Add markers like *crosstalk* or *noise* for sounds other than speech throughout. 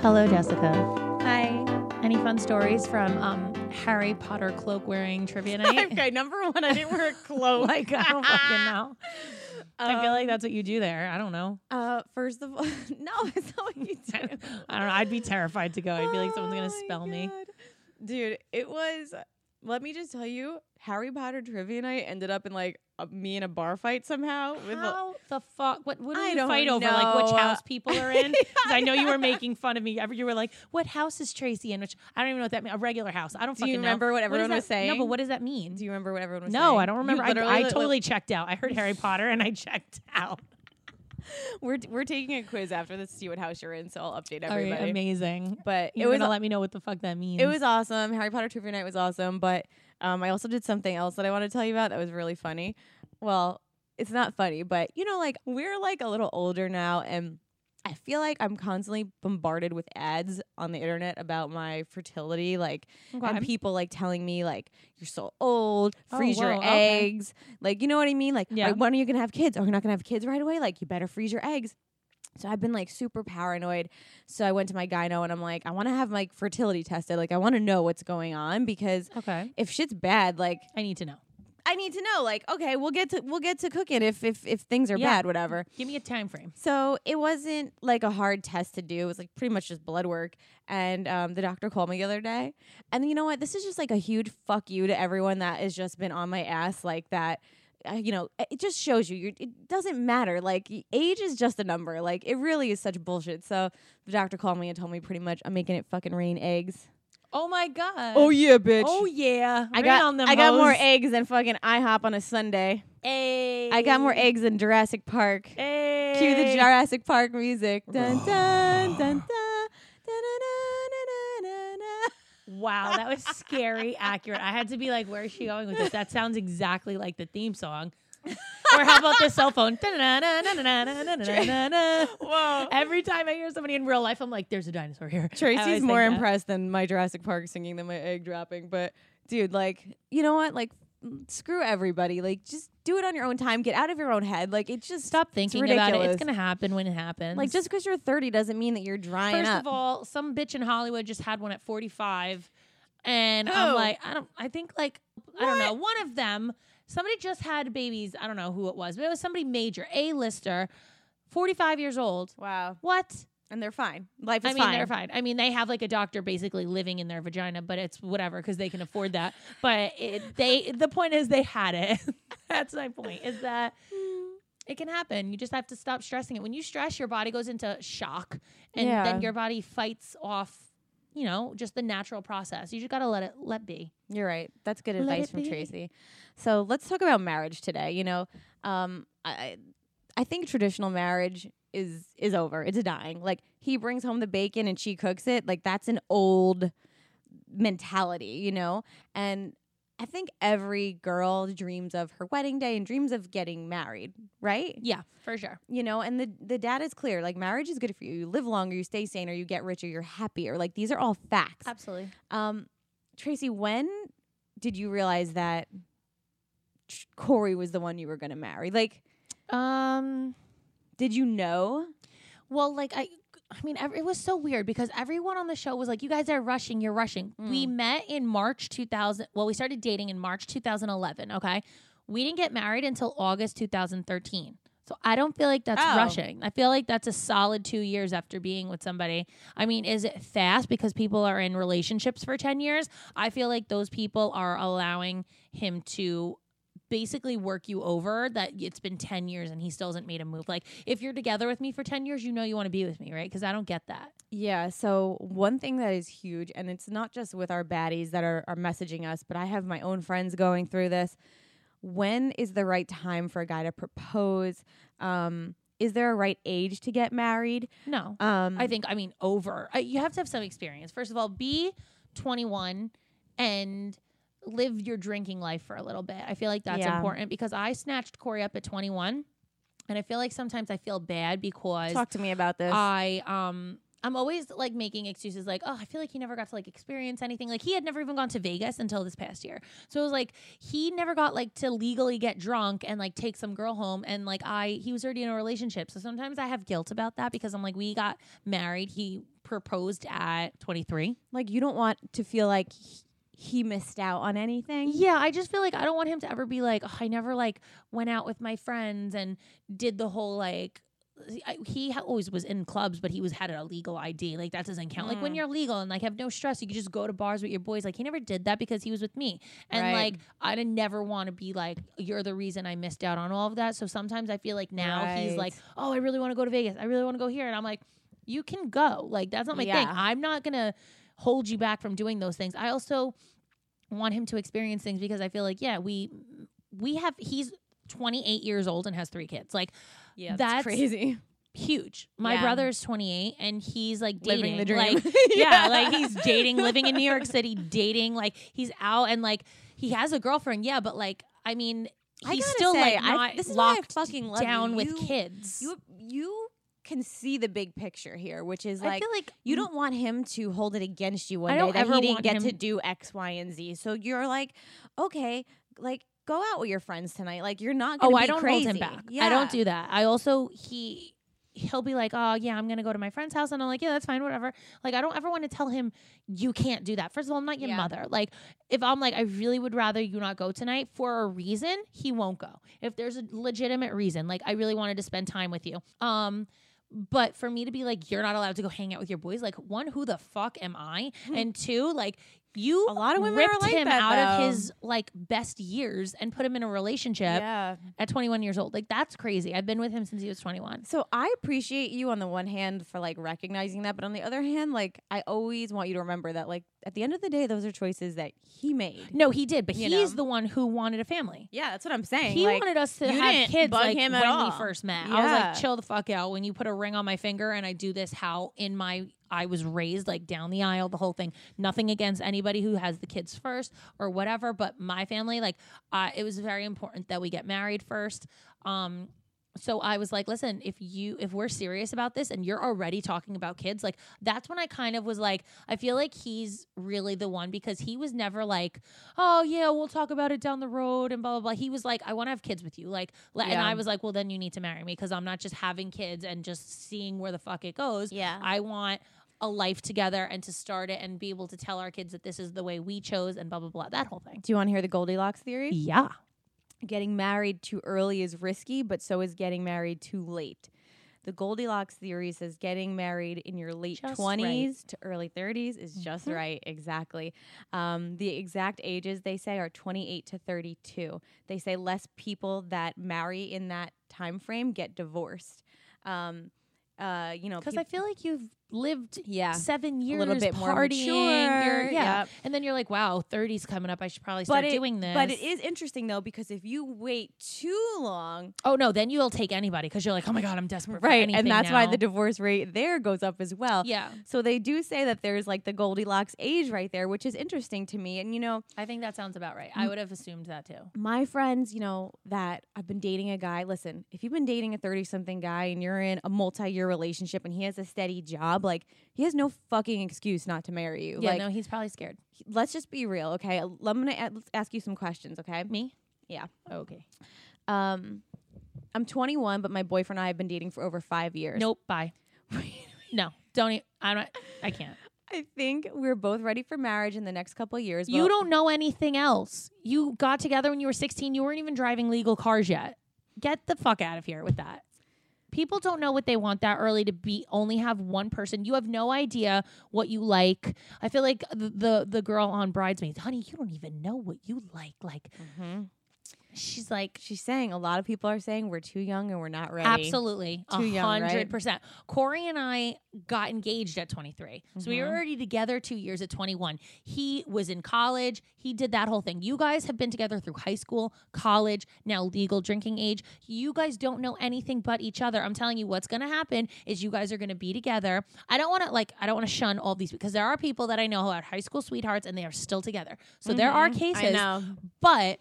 Hello, Jessica. Hi. Any fun stories from um, Harry Potter cloak wearing trivia *laughs* night? Okay, number one, I didn't wear a cloak. *laughs* like, I don't fucking know. I feel like Um, that's what you do there. I don't know. Uh, first of all, *laughs* no, it's not what you do. I don't know. I'd be terrified to go. I'd be like, someone's going to Oh spell me. Dude, it was. Let me just tell you, Harry Potter trivia night ended up in like me in a bar fight somehow. With a- How the fuck? What, what I you fight over? Like, which house people are in? *laughs* 'Cause I know you were making fun of me. Every You were like, what house is Tracy in? Which I don't even know what that means. A regular house. I don't Do you fucking know. remember what everyone that- was saying? No, but what does that mean? do you remember what everyone was saying? no, I don't remember. I, I li- totally checked out. I heard Harry *laughs* Potter and I checked out. *laughs* We're we're taking a quiz after this to see what house you're in, so I'll update All right, everybody. amazing. But You're it was gonna let me know what the fuck that means. It was awesome. Harry Potter trivia night was awesome, but um, I also did something else that I want to tell you about that was really funny. Well, it's not funny, but you know, like we're like a little older now, and I feel like I'm constantly bombarded with ads on the internet about my fertility, like Okay. and people like telling me like you're so old, Oh, freeze your whoa, okay. eggs, like you know what I mean? Like, Yeah. like, when are you gonna have kids? Oh, you're not gonna have kids right away. Like, you better freeze your eggs. So I've been like super paranoid. So I went to my gyno and I'm like, I want to have my fertility tested. Like, I want to know what's going on because okay. if shit's bad, like I need to know. I need to know. Like, okay, we'll get to we'll get to cooking if if if things are Yeah. bad, whatever. Give me a time frame. So it wasn't like a hard test to do. It was like pretty much just blood work. And um, the doctor called me the other day. And you know what? This is just like a huge fuck you to everyone that has just been on my ass like that. Uh, you know, it- it just shows you you're, it doesn't matter. Like age is just a number. Like it really is such bullshit. So the doctor called me and told me pretty much I'm making it fucking rain eggs. Oh my god. Oh yeah, bitch. Oh yeah. I Rain got on them I got more eggs than fucking IHOP on a Sunday. Hey. I got more eggs than Jurassic Park. Hey. Cue the Jurassic Park music. Dun dun dun dun. dun, Wow, that was scary accurate. I had to be like, where is she going with this? That sounds exactly like the theme song. or how about the cell phone? Whoa. Every time I hear somebody in real life, I'm like, there's a dinosaur here. Tracy's more impressed than my Jurassic Park singing than my egg dropping. But dude, like, you know what? Like, screw everybody. Like, just do it on your own time. Get out of your own head. Like, it just Stop thinking about it. It's gonna happen when it happens. like just because you're 30 doesn't mean that you're drying First up. of all, some bitch in Hollywood just had one at 45, and Who? I'm oh. like, I don't. I think like I don't know. One of them, somebody just had babies. I don't know who it was, but it was somebody major, a lister, 45 years old. wow. What? And they're fine. Life is fine. I mean, fine. they're fine. I mean, they have like a doctor basically living in their vagina, but it's whatever because they can afford that. But it, they, the point is, they had it. *laughs* That's my point. Is that it can happen. You just have to stop stressing it. When you stress, your body goes into shock, and Yeah. then your body fights off. You know, just the natural process. You just gotta let it let be. You're right. That's good Let advice from be. Tracy. So let's talk about marriage today. You know, um, I I think traditional marriage is is over. It's dying. Like he brings home the bacon and she cooks it. Like that's an old mentality, you know. And I think every girl dreams of her wedding day and dreams of getting married, right? Yeah, for sure. You know, and the the data is clear. Like marriage is good for you. You live longer, you stay sane, or you get richer, you're happier. Like these are all facts. Absolutely. Um, Tracy, when did you realize that Corey was the one you were going to marry? Like, Um. Did you know? Well, like I, I mean, it was so weird because everyone on the show was like, "You guys are rushing. You're rushing." We mm. met in March 2000. Well, we started dating in March 2011. Okay, we didn't get married until August 2013. So I don't feel like that's Oh. rushing. I feel like that's a solid two years after being with somebody. I mean, is it fast because people are in relationships for 10 years? I feel like those people are allowing him to basically work you over that it's been 10 years and he still hasn't made a move. Like, if you're together with me for 10 years, you know you want to be with me, right? Because I don't get that. Yeah. So one thing that is huge, and it's not just with our baddies that are, are messaging us, but I have my own friends going through this. When is the right time for a guy to propose? Um, is there a right age to get married? No. Um, I think I mean over. Uh, you have to have some experience. First of all, be 21 and live your drinking life for a little bit. I feel like that's Yeah. important because I snatched Corey up at 21 and I feel like sometimes I feel bad because talk to me about this. I um I'm always like making excuses like, oh, I feel like he never got to like experience anything. Like he had never even gone to Vegas until this past year. So it was like he never got like to legally get drunk and like take some girl home and like I he was already in a relationship. So sometimes I have guilt about that because I'm like we got married. He proposed at 23. like you don't want to feel like he, missed out on anything. Yeah, I just feel like I don't want him to ever be like, "Oh, I never like went out with my friends and did the whole like. I, he ha- always was in clubs, but he was had a legal ID. Like that doesn't count. Like when Mm. you're legal and like have no stress, you could just go to bars with your boys. Like he never did that because he was with me, and Right. like I didn't never want to be like you're the reason I missed out on all of that. So sometimes I feel like now he's like, oh, I really want to go to Vegas. I really want to go here, and I'm like, you can go. Like that's not my thing. I'm not gonna hold you back from doing those things. I also want him to experience things because I feel like yeah, we we have he's 28 years old and has three kids. Like Yeah, That's- crazy. huge. My Yeah. brother's 28 and he's like dating Living the dream. Like *laughs* yeah, like he's dating, living in New York City, dating, like he's out and like he has a girlfriend, yeah, but like I mean I still say, like I- not this is I locked fucking down you. with kids. You you can see the big picture here, which is I like feel like you don't want him to hold it against you one I day that he didn't get to do X, Y, and Z. So you're like, okay, like go out with your friends tonight. Like you're not. Gonna Oh, I don't crazy. hold him back. Yeah. I don't do that. I also he he'll be like, "Oh, yeah, I'm going to go to my friend's house." And I'm like, "Yeah, that's fine, whatever." Like I don't ever want to tell him you can't do that. First of all, I'm not your Yeah. mother. Like if I'm like I really would rather you not go tonight for a reason, he won't go. If there's a legitimate reason, like I really wanted to spend time with you. Um but for me to be like, you're not allowed to go hang out with your boys, like one, who the fuck am I? Mm-hmm. And two, like you. A lot of women ripped like him that, out of his like best years and put him in a relationship Yeah. at 21 years old. Like that's crazy. I've been with him since he was 21. So I appreciate you on the one hand for like recognizing that, but on the other hand, like I always want you to remember that like at the end of the day, those are choices that he made. No, he did, but he's know? the one who wanted a family. Yeah, that's what I'm saying. He like, wanted us to have kids like him when at we first met. I was like, chill the fuck out. When you put a ring on my finger and I do this, how in my I was raised like down the aisle, the whole thing. Nothing against anybody who has the kids first or whatever, but my family, like, uh, it was very important that we get married first. Um, so I was like, listen, if you if we're serious about this and you're already talking about kids, like that's when I kind of was like, I feel like he's really the one because he was never like, oh yeah, we'll talk about it down the road and blah blah blah. He was like, I want to have kids with you, like, le- and I was like, well then you need to marry me because I'm not just having kids and just seeing where the fuck it goes. Yeah. I want a life together and to start it and be able to tell our kids that this is the way we chose and blah blah blah. That whole thing. Do you want to hear the Goldilocks theory? Yeah. Getting married too early is risky, but so is getting married too late. The Goldilocks theory says getting married in your late Just 20s to early 30s is just Mhm. right. Exactly. Um, the exact ages they say are 28 to 32. They say less people that marry in that time frame get divorced. Um, uh, you know, Because peop- I feel like you've lived yeah, seven years a little bit more partying. mature, yeah. yep. And then you're like, wow, 30's coming up. I should probably start it, doing this. But it is interesting though because if you wait too long, Oh, no. Then you'll take anybody because you're like, oh my God, I'm desperate for right, anything and that's why the divorce rate there goes up as well. Yeah. So they do say that there's like the Goldilocks age right there, which is interesting to me. And you know, I think that sounds about right. I would have assumed that too. my friends, you know, that I've been dating a guy. Listen, if you've been dating a 30 something guy and you're in a multi year relationship and he has a steady job, like he has no fucking excuse not to marry you. Yeah, like, no, he's probably scared. let's just be real, okay? I'm gonna a- let's ask you some questions, okay? Me? Yeah. Okay. Um, I'm 21, but my boyfriend and I have been dating for over five years. Nope. Bye. *laughs* No, don't. E- I don't. I can't. I think we're both ready for marriage in the next couple of years. You don't know anything else. You got together when you were 16. You weren't even driving legal cars yet. Get the fuck out of here with that. People don't know what they want that early to be only have one person. You have no idea what you like. I feel like the the, the girl on Bridesmaids, honey, you don't even know what you like. Like Mhm. She's like, She's saying a lot of people are saying we're too young and we're not ready. Absolutely. Too A young, right? hundred percent. Corey and I got engaged at 23. So we were Mhm. already together two years at 21. He was in college. He did that whole thing. You guys have been together through high school, college, now legal drinking age. You guys don't know anything but each other. I'm telling you what's going to happen is you guys are going to be together. I don't want to like I don't want to shun all these because there are people that I know who are high school sweethearts and they are still together. So there are Mhm. cases I know. but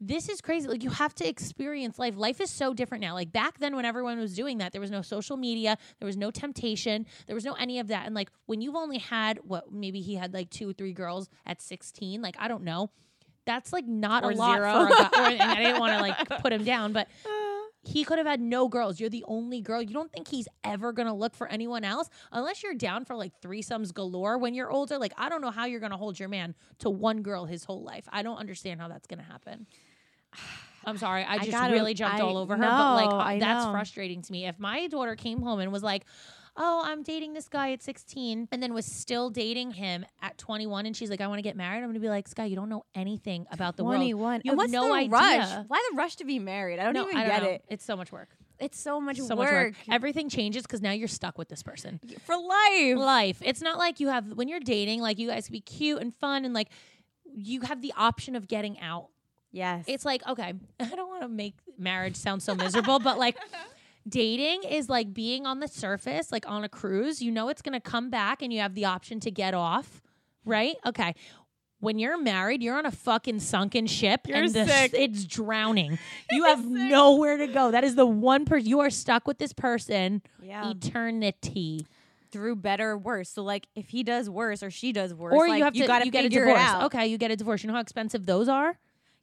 this is crazy. Like you have to experience life. Life is so different now. Like back then when everyone was doing that, there was no social media, there was no temptation, there was no any of that. And like when you've only had what maybe he had like two or three girls at 16, like I don't know. That's like not Or a lot zero. for a guy. *laughs* Or, and I didn't want to like put him down, but *laughs* he could have had no girls. You're the only girl. You don't think he's ever gonna look for anyone else unless you're down for like threesomes galore when you're older. Like I don't know how you're gonna hold your man to one girl his whole life. I don't understand how that's gonna happen. I'm sorry, I I just gotta- really jumped I all over her, but like uh, I that's know. frustrating to me. If my daughter came home and was like, "Oh, I'm dating this guy at 16," and then was still dating him at 21, and she's like, "I want to get married," I'm gonna be like, "Sky, you don't know anything about the world. 21. You and have what's no the idea. rush? Why the rush to be married? I don't no, even I don't get know. it. It's so much work. It's so much so work much work. Everything changes because now you're stuck with this person. for life. Life. It's not like you have when you're dating, like you guys can be cute and fun and like you have the option of getting out. Yes. It's like, okay, *laughs* I don't want to make marriage sound so miserable, but like *laughs* dating is like being on the surface, like on a cruise. You know it's gonna come back and you have the option to get off. Right? Okay. When you're married, you're on a fucking sunken ship You're and the, sick. it's drowning. *laughs* You have nowhere to go. That is the one person you are stuck with this person yeah. eternity. Through better or worse. So like if he does worse or she does worse, Or like, you have to gotta you get a divorce. Okay, you get a divorce. You know how expensive those are?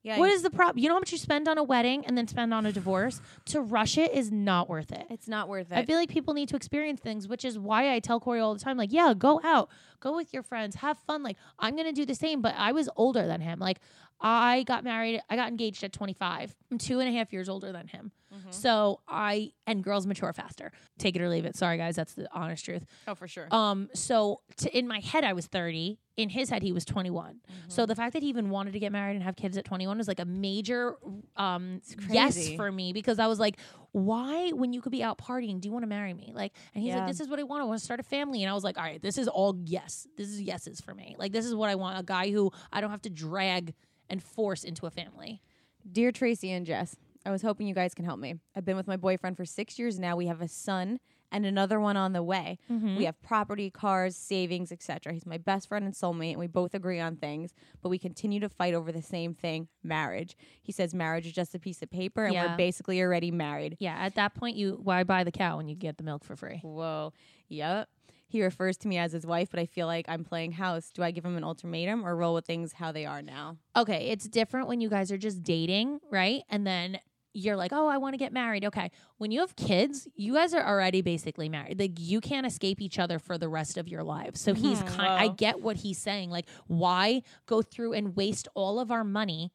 Yeah. What is the problem? You know how much you spend on a wedding and then spend on a divorce? To rush it is not worth it. it's not worth it. I feel like people need to experience things, which is why I tell Corey all the time, like, yeah, go out, go with your friends, have fun. Like, I'm gonna do the same, but I was older than him. Like, I got married, I got engaged at 25. I'm two and a half years older than him. Mm-hmm. So I and girls mature faster. Take it or leave it. Sorry, guys, that's the honest truth. oh, for sure. Um, so to, in my head, I was 30. In his head, he was 21. Mm-hmm. So the fact that he even wanted to get married and have kids at 21 was like a major um yes for me because I was like, why, when you could be out partying, do you want to marry me? Like, and he's Yeah. like, this is what I want. I want to start a family. And I was like, all right, this is all yes. This is yeses for me. Like, this is what I want. A guy who I don't have to drag and force into a family. Dear Tracy and Jess, I was hoping you guys can help me. I've been with my boyfriend for six years now. We have a son and another one on the way. Mm-hmm. We have property, cars, savings, etc. He's my best friend and soulmate, and we both agree on things, but we continue to fight over the same thing marriage. He says marriage is just a piece of paper, and Yeah. we're basically already married. Yeah, at that point, you why buy the cow when you get the milk for free? Whoa. Yep. He refers to me as his wife, but I feel like I'm playing house. Do I give him an ultimatum or roll with things how they are now? okay, it's different when you guys are just dating, right? And then you're like, oh, I want to get married. Okay. When you have kids, you guys are already basically married. Like you can't escape each other for the rest of your lives. So he's Mhm, kind I get what he's saying. Like, why go through and waste all of our money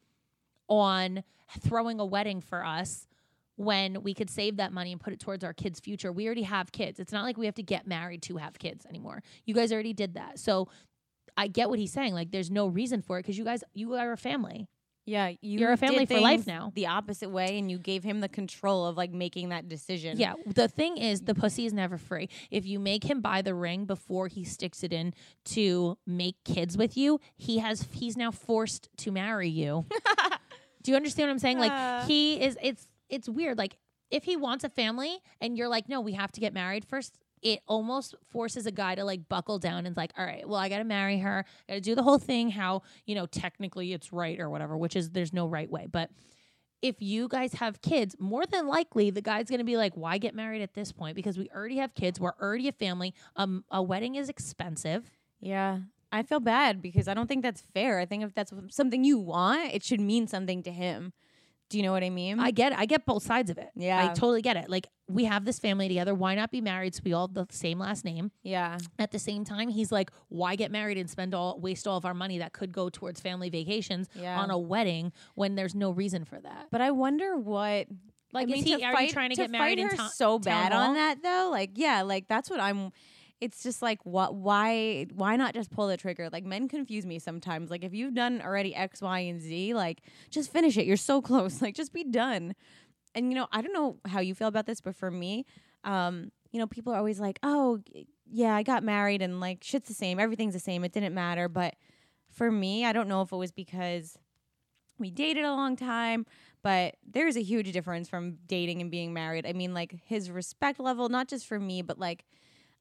on throwing a wedding for us? When we could save that money and put it towards our kids' future, we already have kids. It's not like we have to get married to have kids anymore. You guys already did that. So I get what he's saying. Like, there's no reason for it because you guys, you are a family. Yeah, you You're a family for life now. The opposite way, and you gave him the control of like making that decision. Yeah. The thing is, the pussy is never free. If you make him buy the ring before he sticks it in to make kids with you, he has he's now forced to marry you. *laughs* Do you understand what I'm saying? Like he is. It's it's weird. Like if he wants a family and you're like, no, we have to get married first. It almost forces a guy to like buckle down and like, all right, well, I got to marry her. I Got to do the whole thing. How you know technically it's right or whatever, which is there's no right way, but if you guys have kids, more than likely the guy's going to be like, "Why get married at this point? Because we already have kids. We're already a family. Um, a wedding is expensive. yeah. I feel bad because I don't think that's fair. I think if that's something you want, it should mean something to him. Do you know what I mean? I get it. I get both sides of it. Yeah. I totally get it. Like we have this family together. Why not be married so we all have the same last name? yeah. At the same time, he's like, "Why get married and spend all waste all of our money that could go towards family vacations Yeah. on a wedding when there's no reason for that?" But I wonder what Like, I mean, is he? to Are fight, you trying to, get fight married in her town? so town bad hall? on that though? Like, yeah, like that's what I'm. It's just like what why why not just pull the trigger? Like men confuse me sometimes. Like if you've done already x y and z like just finish it. You're so *laughs* close. Like just be done. And you know i don't know how you feel about this but for me um you know people are always like oh yeah i got married and like shit's the same. Everything's the same. It didn't matter. But for me i don't know if it was because we dated a long time but there's a huge difference from dating and being married. I mean like his respect level not just for me but like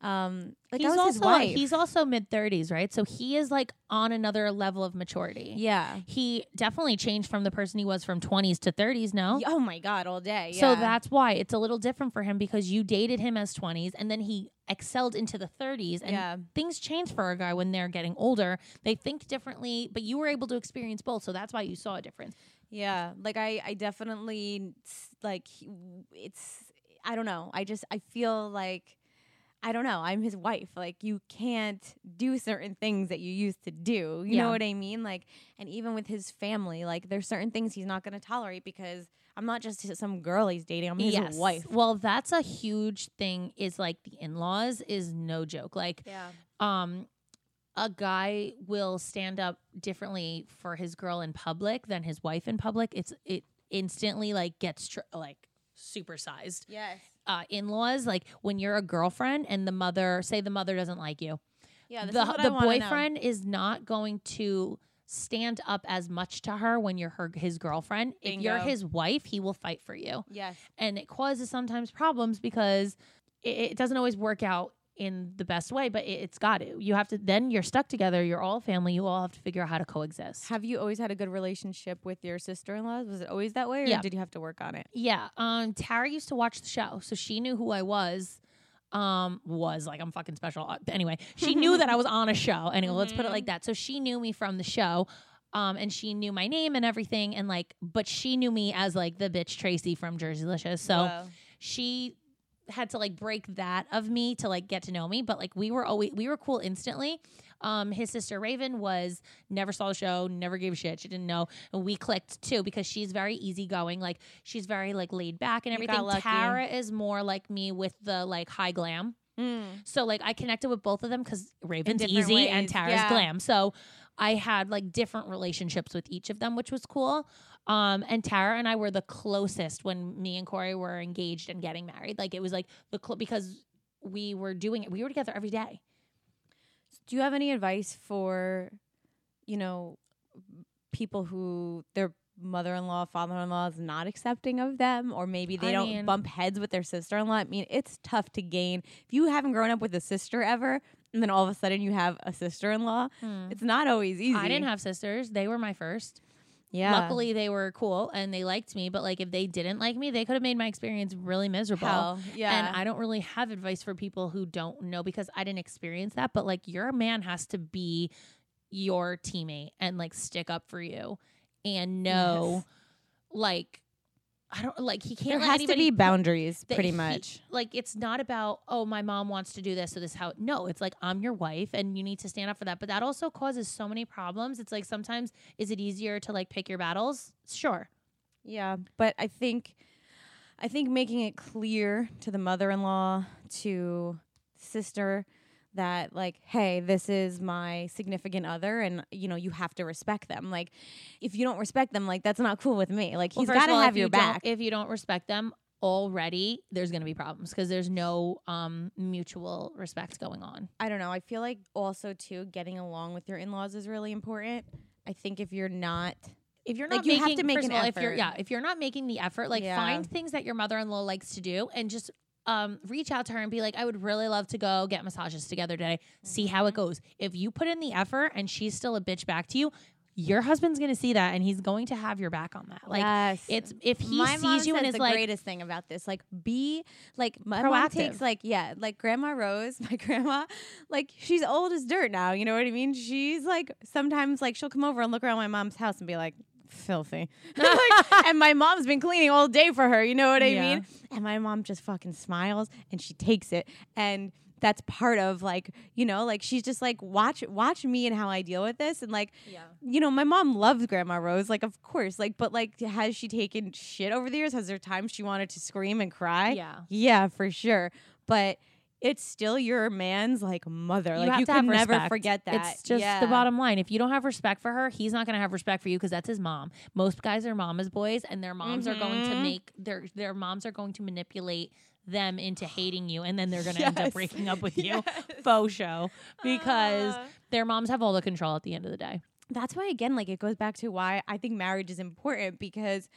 um like he's also he's also mid thirties, right? So he is like on another level of maturity. yeah He definitely changed from the person he was from twenties to thirties No, oh my god all day So that's why it's a little different for him because you dated him as 20s and then he excelled into the 30s and yeah things change for a guy when they're getting older. They think differently, but you were able to experience both, so that's why you saw a difference. Yeah, like I, I definitely like it's. I don't know. I just I feel like I don't know. I'm his wife. Like you can't do certain things that you used to do. You Yeah. know what I mean? Like, and even with his family, like there's certain things he's not going to tolerate because I'm not just some girl he's dating. I'm his wife. Well, that's a huge thing is like the in-laws is no joke. Like Yeah. um a guy will stand up differently for his girl in public than his wife in public. It's it instantly like gets tr- like supersized. Yes. Uh in-laws like when you're a girlfriend and the mother say the mother doesn't like you. Yeah. The the wanna know. boyfriend is not going to stand up as much to her when you're her his girlfriend. If you're his wife, he will fight for you Yes. and it causes sometimes problems because it, it doesn't always work out in the best way but it, it's got to you have to then you're stuck together you're all family you all have to figure out how to coexist Have you always had a good relationship with your sister in law? Was it always that way, or Yeah. did you have to work on it? yeah um tara used to watch the show so she knew who i was um was like i'm fucking special Uh, anyway she knew that i was on a show anyway let's put it like that so she knew me from the show um and she knew my name and everything and like but she knew me as like the bitch tracy from Jerseylicious so Whoa. she had to like break that of me to like get to know me but like we were always we were cool instantly um his sister raven was never saw the show never gave a shit she didn't know and we clicked too because she's very easygoing like she's very like laid back and everything tara is more like me with the like high glam Mm. so like I connected with both of them because Raven's easy and ways, Tara's yeah. glam. So I had like different relationships with each of them, which was cool. Um, and Tara and I were the closest when me and Corey were engaged and getting married. Like it was like the cl- because we were doing it. We were together every day. Do you have any advice for, you know, people who their mother-in-law, father-in-law is not accepting of them, or maybe they I don't mean- bump heads with their sister-in-law? I mean, it's tough to gain if you haven't grown up with a sister ever, and then all of a sudden you have a sister-in-law. It's not always easy. Hmm. I didn't have sisters. They were my first. Yeah. Luckily, they were cool and they liked me. But like, if they didn't like me, they could have made my experience really miserable. Hell, yeah. And I don't really have advice for people who don't know because I didn't experience that. But like, your man has to be your teammate and like stick up for you and know, like, I don't like he can't there has to be boundaries, pretty he- much. like it's not about oh my mom wants to do this so this is how no it's like i'm your wife and you need to stand up for that but that also causes so many problems. It's like sometimes is it easier to like pick your battles? Sure. Yeah, but I think I think making it clear to the mother-in-law, to sister that like, hey, this is my significant other and you know, you have to respect them. Like if you don't respect them, like that's not cool with me. Like Well, he's got to have your you back. if you don't respect them already there's going to be problems because there's no um mutual respect going on I don't know. I feel like also too getting along with your in-laws is really important. I think if you're not if you're Like, not you have to make an all, if you're effort. yeah if you're not making the effort like Yeah. find things that your mother-in-law likes to do and just um reach out to her and be like i would really love to go get massages together today see how Mm-hmm. it goes if you put in the effort and she's still a bitch back to you your husband's gonna see that and he's going to have your back on that like yes. it's if he my sees you and is the like greatest thing about this like be like my mom Proactive. takes like yeah like grandma rose *laughs* my grandma like she's old as dirt now you know what i mean she's like sometimes like she'll come over and look around my mom's house and be like filthy *laughs* *laughs* Like, and my mom's been cleaning all day for her you know what i Yeah. mean and my mom just fucking smiles and she takes it and that's part of like you know like she's just like watch watch me and how i deal with this and like yeah you know, my mom loves Grandma Rose, like of course, like, but like, has she taken shit over the years? Has there times she wanted to scream and cry? yeah yeah, for sure. But it's still your man's like mother. You like you can never forget that. It's just Yeah. the bottom line. If you don't have respect for her, he's not going to have respect for you because that's his mom. Most guys are mama's boys, and their moms are going to Mhm. make their their moms are going to manipulate them into hating you, and then they're going to end up breaking up with *laughs* you. Yes. Faux show because Ah. their moms have all the control at the end of the day. that's why again like it goes back to why i think marriage is important because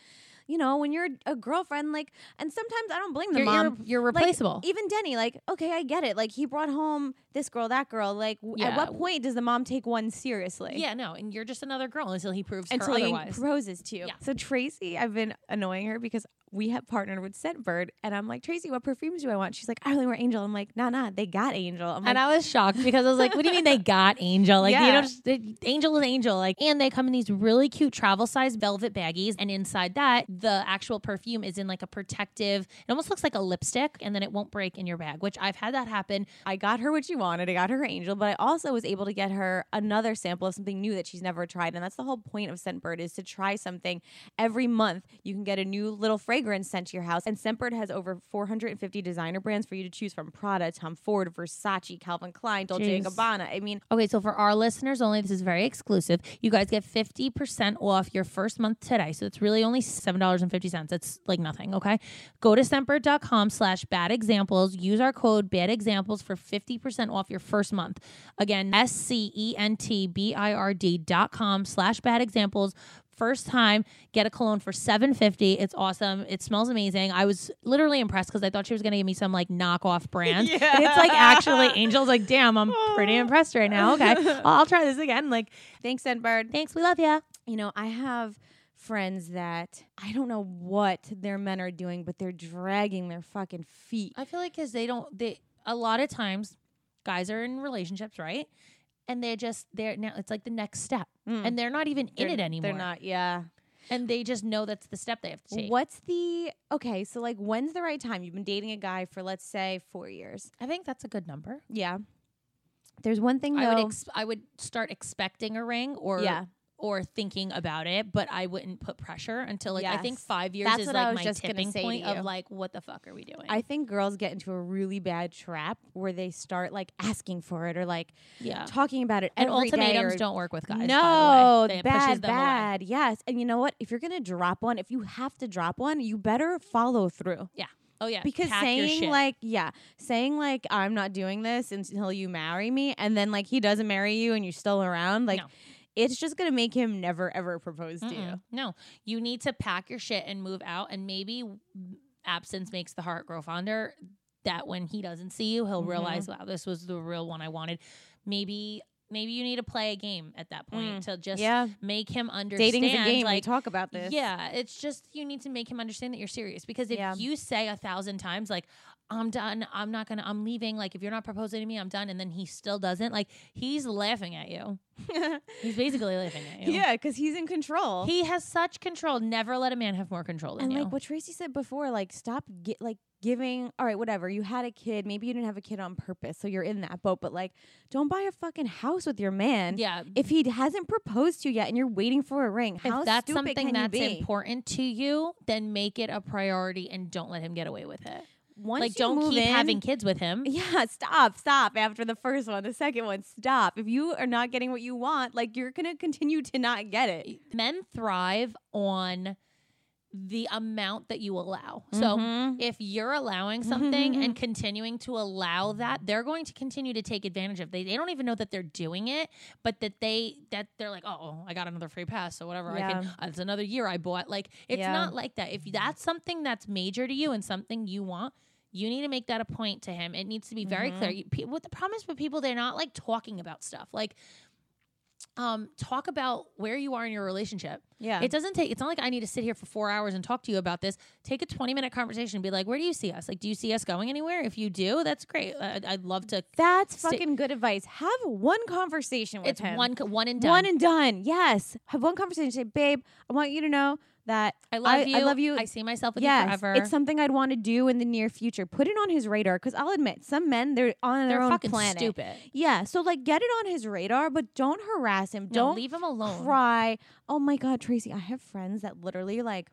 you know when you're a girlfriend like and sometimes i don't blame the You're, mom you're, you're Like, replaceable. even denny like okay i get it like he brought home this girl that girl like w- at what point does the mom take one seriously yeah, no, and you're just another girl until he proves until her he otherwise. proposes to you Yeah. so tracy i've been annoying her because we have partnered with scentbird and i'm like tracy what perfumes do i want she's like i only wear angel i'm like nah nah they got angel i'm like and I was shocked because I was like, "What do you mean they got Angel? Like, you Yeah. know, just, they- Angel is Angel. Like, and they come in these really cute travel size velvet baggies, and inside that, the actual perfume is in like a protective. It almost looks like a lipstick, and then it won't break in your bag. Which I've had that happen. I got her what she wanted. I got her her angel, but I also was able to get her another sample of something new that she's never tried. And that's the whole point of Scentbird is to try something every month. You can get a new little fragrance sent to your house. And Scentbird has over 450 designer brands for you to choose from: Prada, Tom Ford, Versace, Calvin Klein, Dolce and Gabbana. I mean, Okay, so for our listeners only, this is very exclusive. You guys get 50% off your first month today. So it's really only $7.50. It's like nothing, okay? Go to Scentbird.com slash bad examples. Use our code bad examples for 50% off your first month. Again, E S-C-E-N-T-B-I-R-D dot com slash bad examples. First time, get a cologne for 750. It's awesome. It smells amazing. I was literally impressed because I thought she was going to give me some like knockoff brand. *laughs* And it's like actually Angel's like, damn, I'm *laughs* pretty impressed right now. Okay. *laughs* I'll try this again. Like, thanks, Scentbird. thanks, we love you. You know, I have friends that I don't know what their men are doing, but they're dragging their fucking feet. I feel like because they don't, they, a lot of times guys are in relationships, right? And they're just, they're now, it's like the next step. Mm. And they're not even in They're- it anymore. They're not, yeah. And they just know that's the step they have to take. What's the okay? So like, when's the right time? You've been dating a guy for let's say four years. I think that's a good number. Yeah. There's one thing though. I would ex- I would start expecting a ring or yeah. Or thinking about it, but I wouldn't put pressure until like I think five years That's is like my tipping point of like what the fuck are we doing? I think girls get into a really bad trap where they start like asking for it or like yeah. talking about it And every day ultimatums or- don't work with guys. by the No. They- it bad, away. bad. Yes, and you know what? If you're gonna drop one, if you have to drop one, you better follow through. Yeah. Oh yeah, because pack saying like yeah saying like i'm not doing this until you marry me and then like he doesn't marry you and you're still around like No. It's just gonna make him never ever propose to you No, you need to pack your shit and move out. And maybe absence makes the heart grow fonder. That when he doesn't see you, he'll Mhm. realize, wow, this was the real one I wanted. Maybe, maybe you need to play a game at that point to just yeah make him understand. dating's a game we talk about this yeah, it's just you need to make him understand that you're serious. Because if Yeah. you say a thousand times, like, I'm done, I'm not gonna, I'm leaving, like, if you're not proposing to me, I'm done, and then he still doesn't, like, he's laughing at you. *laughs* He's basically laughing at you. yeah because he's in control He has such control. Never let a man have more control than and you. like what tracy said before like stop get like giving all right whatever you had a kid maybe you didn't have a kid on purpose so you're in that boat but like don't buy a fucking house with your man yeah. if he hasn't proposed to you yet and you're waiting for a ring If how that's something that's important to you, then make it a priority and don't let him get away with it. Once like, don't keep in- having kids with him. *laughs* Yeah, stop, stop. After the first one, the second one, stop. If you are not getting what you want, like you're gonna continue to not get it. Men thrive on the amount that you allow. So Mhm. if you're allowing something and continuing to allow that, they're going to continue to take advantage of. They they don't even know that they're doing it, but that they that they're like, oh, I got another free pass, so whatever. I can. Yeah. Uh, it's another year I bought. Like it's Yeah. not like that. If that's something that's major to you and something you want. You need to make that a point to him. It needs to be very Mm-hmm. clear. You, pe- what the problem is with people, they're not like talking about stuff. Like, um, talk about where you are in your relationship. yeah, It doesn't take. It's not like I need to sit here for four hours and talk to you about this. Take a twenty minute conversation and be like, "Where do you see us? Like, do you see us going anywhere? If you do, that's great. I- I'd love to. that's fucking good advice. Have one conversation with It's him. one one and done. one and done. Yes, have one conversation. Say, babe, I want you to know that I love I- you. I love you. I see myself with you forever. it's something I'd want to do in the near future. Put it on his radar because I'll admit, some men they're on their They're own fucking planet. stupid. Yeah, so like get it on his radar, but don't harass him. No, Don't leave him alone. cry. Oh my god, Tracy, I have friends that literally like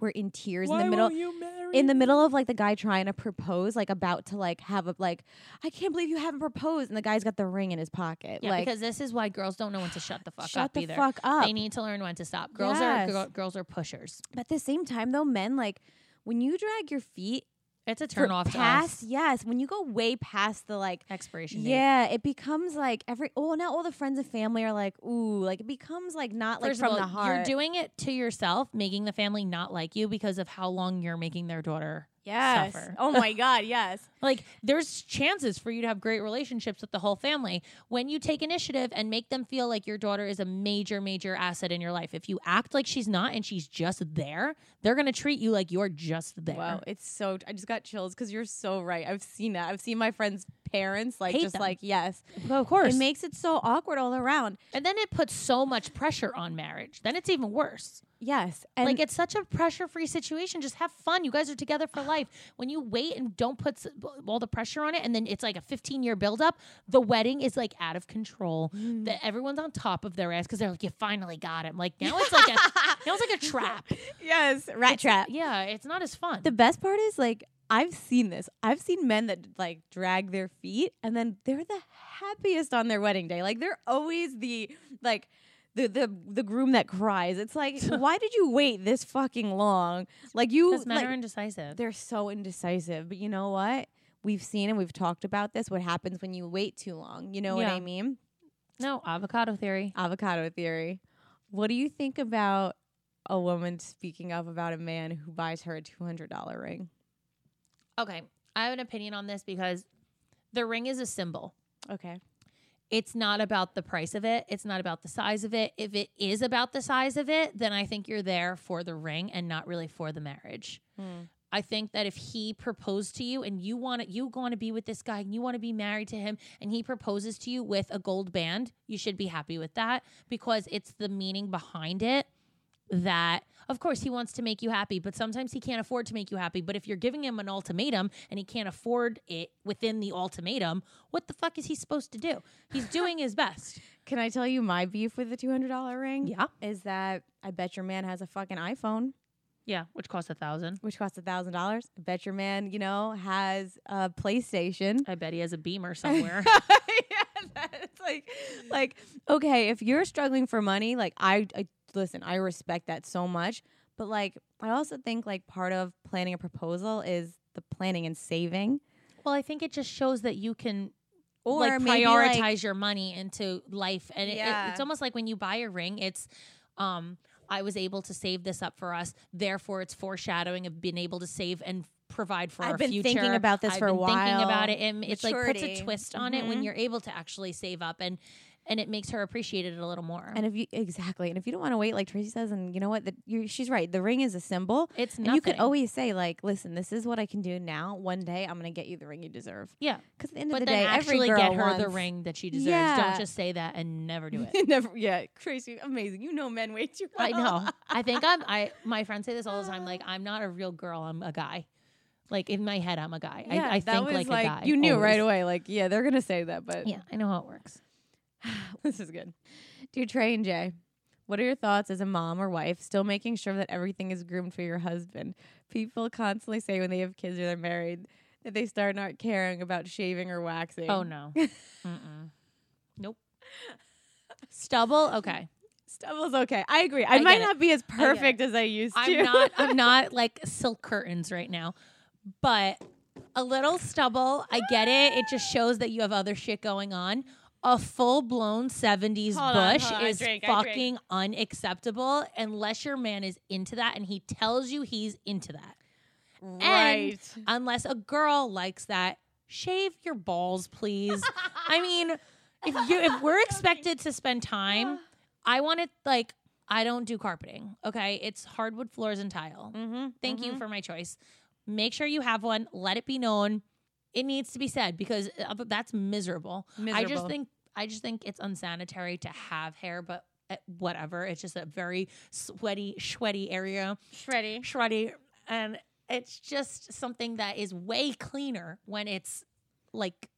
were in tears in the middle you marry in the middle of like the guy trying to propose, like about to like have a like, I can't believe you haven't proposed, and the guy's got the ring in his pocket. Yeah, like, because this is why girls don't know when to shut the fuck shut up the either. fuck up. They need to learn when to stop. Girls Yes. are girl, girls are pushers. but at the same time, though, men like when you drag your feet It's a turn off to past, yes, when you go way past the like. Expiration date. Yeah, it becomes like every oh now all the friends and family are like ooh like it becomes like not like from all, the heart. you're doing it to yourself, making the family not like you because of how long you're making their daughter yes. suffer. Oh my god, yes. *laughs* Like there's chances for you to have great relationships with the whole family when you take initiative and make them feel like your daughter is a major major asset in your life. If you act like she's not and she's just there, they're going to treat you like you're just there. Wow, it's so. I just got chills because you're so right. I've seen that. I've seen my friends' parents like Hate just them. like yes. Well, of course. It makes it so awkward all around. and then it puts so much pressure on marriage. Then it's even worse. Yes, and like it's such a pressure-free situation. Just have fun. You guys are together for life. When you wait and don't put s- all the pressure on it, and then it's like a 15-year buildup, the wedding is like out of control. Mm. That everyone's on top of their ass because they're like, "You finally got him." Like now it's like a *laughs* now it's like a trap. yes, rat trap. Yeah, it's not as fun. The best part is like I've seen this. I've seen men that like drag their feet and then they're the happiest on their wedding day. Like they're always the like the the the groom that cries. It's like *laughs* why did you wait this fucking long? Like you because men like, are indecisive. they're so indecisive. But you know what? We've seen and we've talked about this. What happens when you wait too long? You know what I mean? No avocado theory. Avocado theory. What do you think about a woman speaking up about a man who buys her a two hundred dollar ring? Okay, I have an opinion on this because the ring is a symbol. Okay. It's not about the price of it. It's not about the size of it. If it is about the size of it, then I think you're there for the ring and not really for the marriage. Hmm. I think that if he proposed to you and you want to, you want to be with this guy and you want to be married to him and he proposes to you with a gold band, you should be happy with that because it's the meaning behind it that of course he wants to make you happy, but sometimes he can't afford to make you happy. But if you're giving him an ultimatum and he can't afford it within the ultimatum, what the fuck is he supposed to do? He's *laughs* doing his best. Can I tell you my beef with the two hundred dollar ring? Yeah. Is that I bet your man has a fucking iPhone, Yeah, which costs a thousand. which costs a thousand dollars. I bet your man, you know, has a PlayStation. I bet he has a beamer *laughs* somewhere. yeah, that's like, like, okay, if you're struggling for money, like I, I listen, I respect that so much, but like, I also think like part of planning a proposal is the planning and saving, well, I think it just shows that you can or like prioritize like, your money into life and it- it, it's almost like when you buy a ring it's um i was able to save this up for us therefore it's foreshadowing of being able to save and provide for I've our been thinking about this I've for a while. thinking about it and it's like puts a twist on it when Mhm. you're able to actually save up and and it makes her appreciate it a little more And if you exactly, and if you don't want to wait, like Tracy says, and you know what, the, you she's right. The ring is a symbol, it's and nothing you could always say like, "Listen, this is what I can do now. One day, I'm gonna get you the ring you deserve." yeah Because at the end but of the day, actually every girl get her the ring that she deserves Yeah. don't just say that and never do it *laughs* Never, yeah, Tracy, amazing. You know men way too well. I know. I think I'm. I *laughs* my friends say this all the time. Like I'm not a real girl. I'm a guy. Like in my head, I'm a guy. Yeah, I, I that think was like, a guy. You knew right away. Like, yeah, they're gonna say that, but Yeah, I know how it works. *laughs* this is good. Dear Trey and Jay, what are your thoughts as a mom or wife still making sure that everything is groomed for your husband? People constantly say when they have kids or they're married that they start not caring about shaving or waxing. Oh no. Mm-mm. Nope. Stubble. *laughs* Okay. Stubble's okay. I agree. I, I might not be as perfect as I used to. I'm not. I'm *laughs* not like silk curtains right now, but a little stubble. I get it. It just shows that you have other shit going on. A full blown 70s Hold bush hold on. Is drink, fucking unacceptable unless your man is into that and he tells you he's into that. right. unless a girl likes that shave your balls please. I mean if you if we're *laughs* expected to spend time i want it like i don't do carpeting okay? It's hardwood floors and tile. Mm-hmm. thank you for my choice. Make sure you have one. Let it be known. It needs to be said because uh, that's miserable, i just think i just think it's unsanitary to have hair but uh, whatever it's just a very sweaty sweaty area Shreddy. shreddy and it's just something that is way cleaner when it's like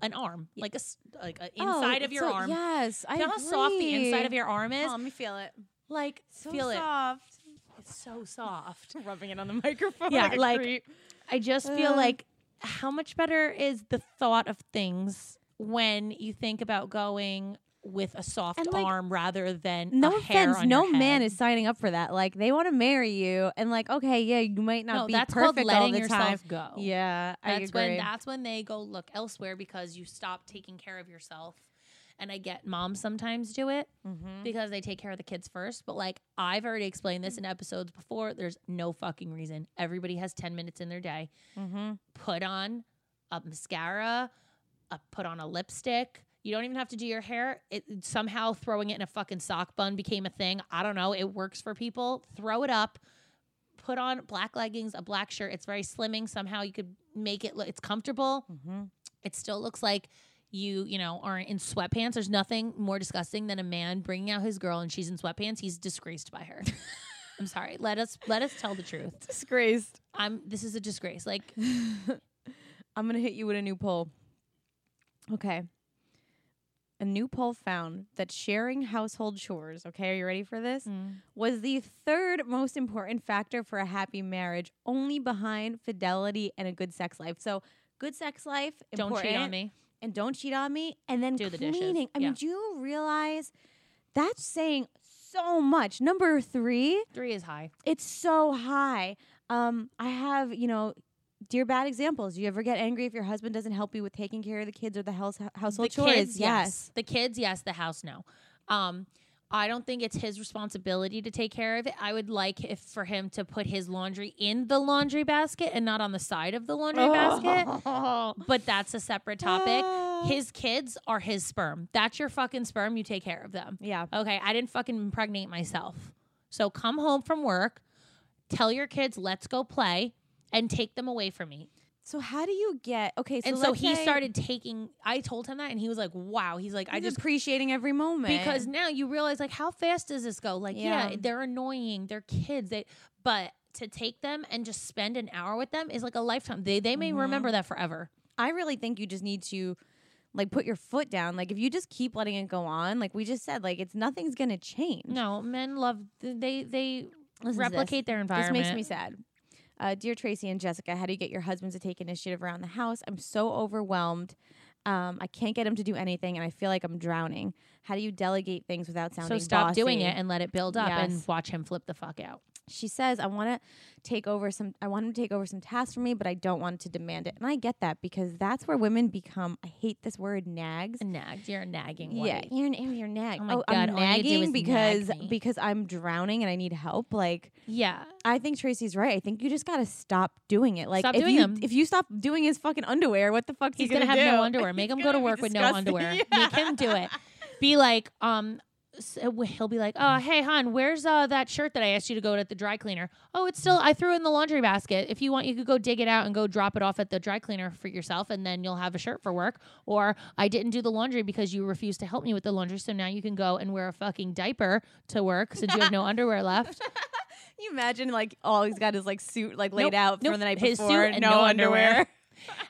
an arm like a like a inside of your Oh, so- arm Yes, I you know how soft the inside of your arm is Oh, let me feel it. like So feel soft. It's so soft. *laughs* rubbing it on the microphone. Yeah, like, like- I just feel Uh. like how much better is the thought of things when you think about going with a soft like, arm rather than no offense, no man is signing up for that. Like they want to marry you, and like okay, yeah, you might not no, be that's called perfect all letting the yourself time. go. Yeah, I that's when that's when they go look elsewhere because you stop taking care of yourself. And I get moms sometimes do it Mhm. because they take care of the kids first. But like I've already explained this in episodes before, there's no fucking reason. Everybody has 10 minutes in their day. Mhm. Put on a mascara, uh, put on a lipstick. You don't even have to do your hair. It somehow throwing it in a fucking sock bun became a thing. I don't know. It works for people. Throw it up. Put on black leggings, a black shirt. It's very slimming. Somehow you could make it look. It's comfortable. Mhm. It still looks like you, you know, aren't in sweatpants. There's nothing more disgusting than a man bringing out his girl and she's in sweatpants. He's disgraced by her. *laughs* I'm sorry. Let us let us tell the truth. Disgraced. I'm. This is a disgrace. Like *laughs* I'm gonna hit you with a new poll. Okay. A new poll found that sharing household chores, okay, are you ready for this? Was the third most important factor for a happy marriage, only behind fidelity and a good sex life. So, good sex life, don't cheat on me. and don't cheat on me, and then Do the cleaning. dishes. I Yeah. mean, do you realize that's saying so much? Number three, Three is high. it's so high. Um, I have, you know, dear bad examples. You ever get angry if your husband doesn't help you with taking care of the kids or the house household the chores? kids, yes. The kids, yes. The house, no. Um, I don't think it's his responsibility to take care of it. I would like if for him to put his laundry in the laundry basket and not on the side of the laundry basket. *laughs* But that's a separate topic. Ah. His kids are his sperm. That's your fucking sperm. You take care of them. yeah. Okay, I didn't fucking impregnate myself. So come home from work, tell your kids, let's go play, and take them away from me. So how do you get okay? So and so he started taking, I told him that, and he was like, wow. He's like, I just, appreciating every moment because now you realize, like, how fast does this go? Like, yeah, Yeah. they're annoying, they're kids, they, but to take them and just spend an hour with them is like a lifetime. They, they may Mhm. remember that forever. I really think you just need to like put your foot down. Like if you just keep letting it go on, like we just said, like it's nothing's gonna change. No, men love, they, they Listen replicate their environment. This makes me sad. Uh, dear Tracy and Jessica, how do you get your husbands to take initiative around the house? I'm so overwhelmed. Um, I can't get him to do anything, and I feel like I'm drowning. How do you delegate things without sounding? So stop doing it and let it build up and Yes. watch him flip the fuck out. She says, "I want to take over some. I want him to take over some tasks for me, but I don't want to demand it." And I get that because that's where women become. I hate this word, nags. Nagged. You're a nagging. Yeah, white. you're an you're nag. Oh my oh, God, I'm all nagging because nag because I'm drowning and I need help. Like Yeah. I think Tracy's right. I think you just gotta stop doing it. Like Stop if doing you them. if you stop doing his fucking underwear, what the fuck? He's he gonna, gonna, have do? no underwear. *laughs* Make him go to work with no underwear. Yeah. *laughs* Make him do it. Be like, um, uh, he'll be like, oh, hey, hon, where's uh, that shirt that I asked you to go to the dry cleaner? Oh, it's still, I threw it in the laundry basket. If you want, you could go dig it out and go drop it off at the dry cleaner for yourself, and then you'll have a shirt for work. Or I didn't do the laundry because you refused to help me with the laundry, so now you can go and wear a fucking diaper to work since you have no *laughs* underwear left. You imagine like all he's got is like suit like laid Nope, out nope. from the night His before, suit and no underwear.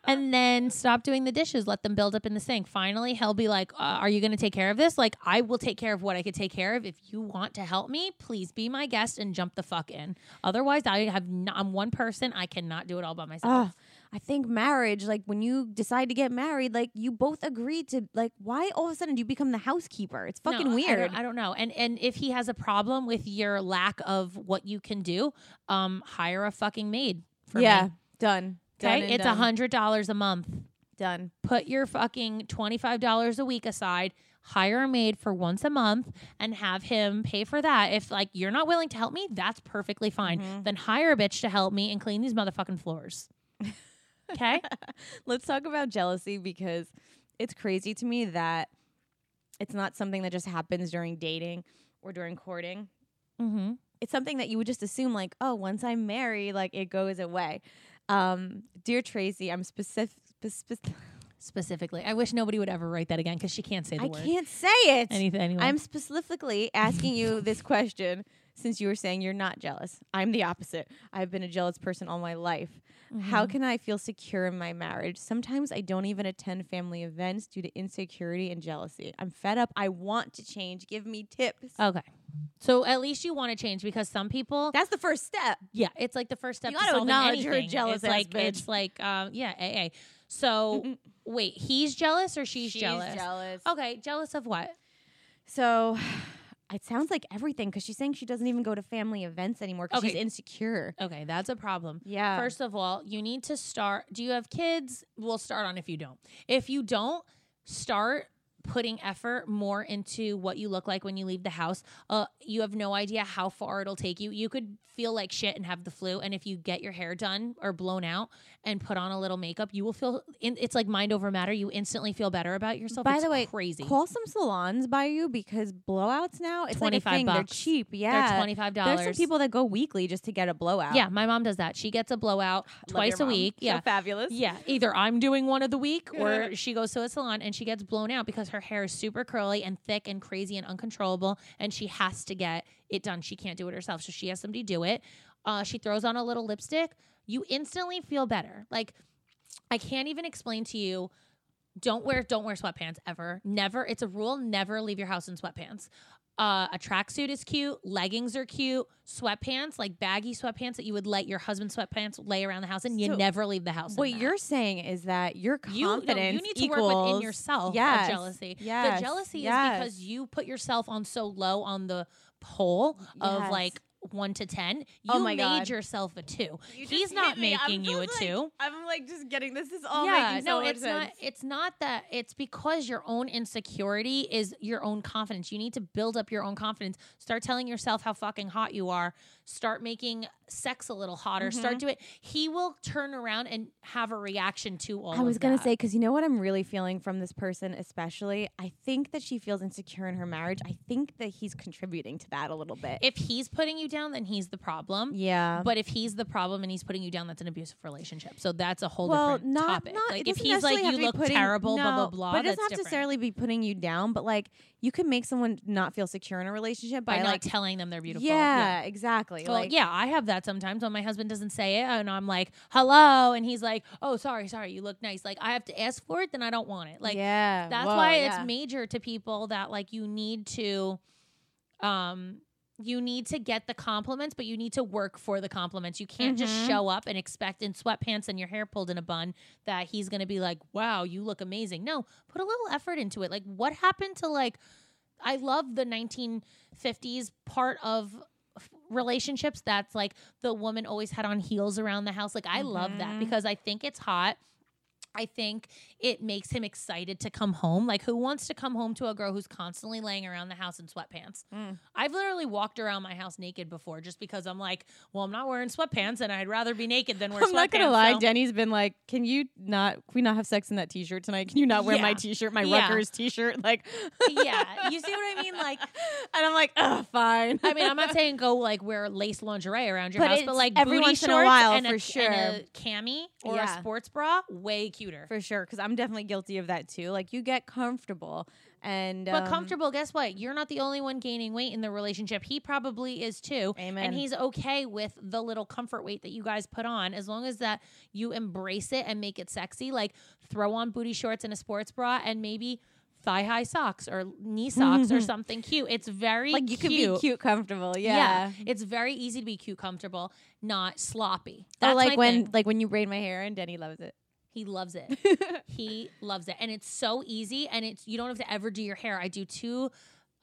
And then stop doing the dishes. Let them build up in the sink. Finally, he'll be like, uh, "Are you going to take care of this? Like, I will take care of what I could take care of. If you want to help me, please be my guest and jump the fuck in. Otherwise, I have not, I'm one person. I cannot do it all by myself. Ugh. I think marriage, like when you decide to get married, like you both agreed to like why all of a sudden do you become the housekeeper? It's No, fucking I weird. don't, I don't know. And and if he has a problem with your lack of what you can do, um, hire a fucking maid for yeah, me. done. Done Okay, it's a hundred dollars a month. done. put your fucking $25 a week aside hire a maid for once a month and have him pay for that if like you're not willing to help me that's perfectly fine Mhm. then hire a bitch to help me and clean these motherfucking floors *laughs* okay Let's talk about jealousy because it's crazy to me that it's not something that just happens during dating or during courting. mm-hmm. It's something that you would just assume, like, oh, once I'm married, like it goes away. Um, dear Tracy, I'm specific. Spec- specifically i wish nobody would ever write that again because she can't say the I word can't say it. anything anyway. I'm specifically asking you *laughs* this question. since you were saying you're not jealous, I'm the opposite. I've been a jealous person all my life. How Mm-hmm. can I feel secure in my marriage? Sometimes I don't even attend family events due to insecurity and jealousy. I'm fed up. I want to change. Give me tips. Okay. So at least you want to change because some people That's the first step. Yeah, it's like the first step You gotta solving acknowledge you're jealous it's like bitch. it's like um yeah, AA. So wait, he's jealous or she's, She's jealous? jealous. Okay, jealous of what? So it sounds like everything because she's saying she doesn't even go to family events anymore because she's insecure. Okay, that's a problem. Yeah. First of all, you need to start. Do you have kids? We'll start on if you don't. If you don't, start putting effort more into what you look like when you leave the house. Uh, you have no idea how far it'll take you. You could feel like shit and have the flu, and if you get your hair done or blown out and put on a little makeup, you will feel. In, it's like mind over matter. You instantly feel better about yourself. By It's the way, crazy. Call some salons by you because blowouts now it's like a 25 thing. They're cheap. Yeah, They're twenty five dollars. There's some people that go weekly just to get a blowout. Yeah, my mom does that. She gets a blowout *sighs* twice a mom. week. So Yeah, fabulous. Yeah, either I'm doing one of the week or *laughs* she goes to a salon and she gets blown out because her hair is super curly and thick and crazy and uncontrollable and she has to get it done. She can't do it herself. So she has somebody do it. Uh, she throws on a little lipstick. You instantly feel better. Like I can't even explain to you don't wear don't wear sweatpants ever. Never. It's a rule. Never leave your house in sweatpants. Uh, a tracksuit is cute. Leggings are cute. Sweatpants, like baggy sweatpants that you would let your husband's sweatpants lay around the house, and you So, never leave the house. in What that. you're saying is that your you no, confidence you need to equals work within yourself. Yes, of jealousy. yes, the jealousy yes. is because you put yourself on so low on the pole of like one to ten. Oh you Oh made God. yourself a two. You He's not hit me. I'm making you a like- two. I'm like just getting this is all yeah, making so no, it's not. It's not that. It's because your own insecurity is your own confidence. You need to build up your own confidence. Start telling yourself how fucking hot you are. Start making sex a little hotter. Mm-hmm. Start doing. He will turn around and have a reaction to all. I was gonna that. say because you know what I'm really feeling from this person, especially. I think that she feels insecure in her marriage. I think that he's contributing to that a little bit. if he's putting you down, then he's the problem. yeah, But if he's the problem and he's putting you down, that's an abusive relationship. So that's a whole well, different not topic. not. like if he's like you look putting- terrible, blah blah no, blah. But it doesn't have different. necessarily be putting you down. But like you can make someone not feel secure in a relationship by by, not like telling them they're beautiful. yeah, exactly. Well, like, yeah, I have that sometimes when my husband doesn't say it and I'm like, hello. And he's like, oh, sorry, sorry, you look nice. Like, I have to ask for it, then I don't want it. Like, yeah, that's Whoa, why yeah. it's major to people that, like, you need to, um, you need to get the compliments, but you need to work for the compliments. You can't just Mhm. show up and expect in sweatpants and your hair pulled in a bun that he's going to be like, wow, you look amazing. No, put a little effort into it. Like, what happened to, like, I love the 1950s part of relationships that's like the woman always had on heels around the house. Like I love that Mhm. because I think it's hot. I think it makes him excited to come home. Like, who wants to come home to a girl who's constantly laying around the house in sweatpants? Mm. I've literally walked around my house naked before just because I'm like, well, I'm not wearing sweatpants and I'd rather be naked than wear sweatpants. *laughs* I'm sweatpants. not gonna lie, so- Jenny's been like, "Can you not? Can we not have sex in that T-shirt tonight? Can you not wear my T-shirt, my Yeah. Rutgers T-shirt?" *laughs* Like, yeah, you see what I mean? *laughs* Like, and I'm like, "Oh, fine." I mean, I'm not saying go like wear lace lingerie around your But house, but like every once in a while, and for a, sure. and a cami or Yeah. a sports bra, way cuter. for sure, because I'm definitely guilty of that too. Like, you get comfortable, and But um, comfortable, guess what? You're not the only one gaining weight in the relationship. He probably is too. Amen. And he's okay with the little comfort weight that you guys put on as long as that you embrace it and make it sexy. Like throw on booty shorts and a sports bra and maybe thigh high socks or knee *laughs* socks or something cute. It's very like you cute. can be cute, comfortable. Yeah. yeah. It's very easy to be cute, comfortable, not sloppy. Or That's like when thing. like when you braid my hair, and Denny loves it. He loves it. *laughs* he loves it. And it's so easy and it's you don't have to ever do your hair. I do two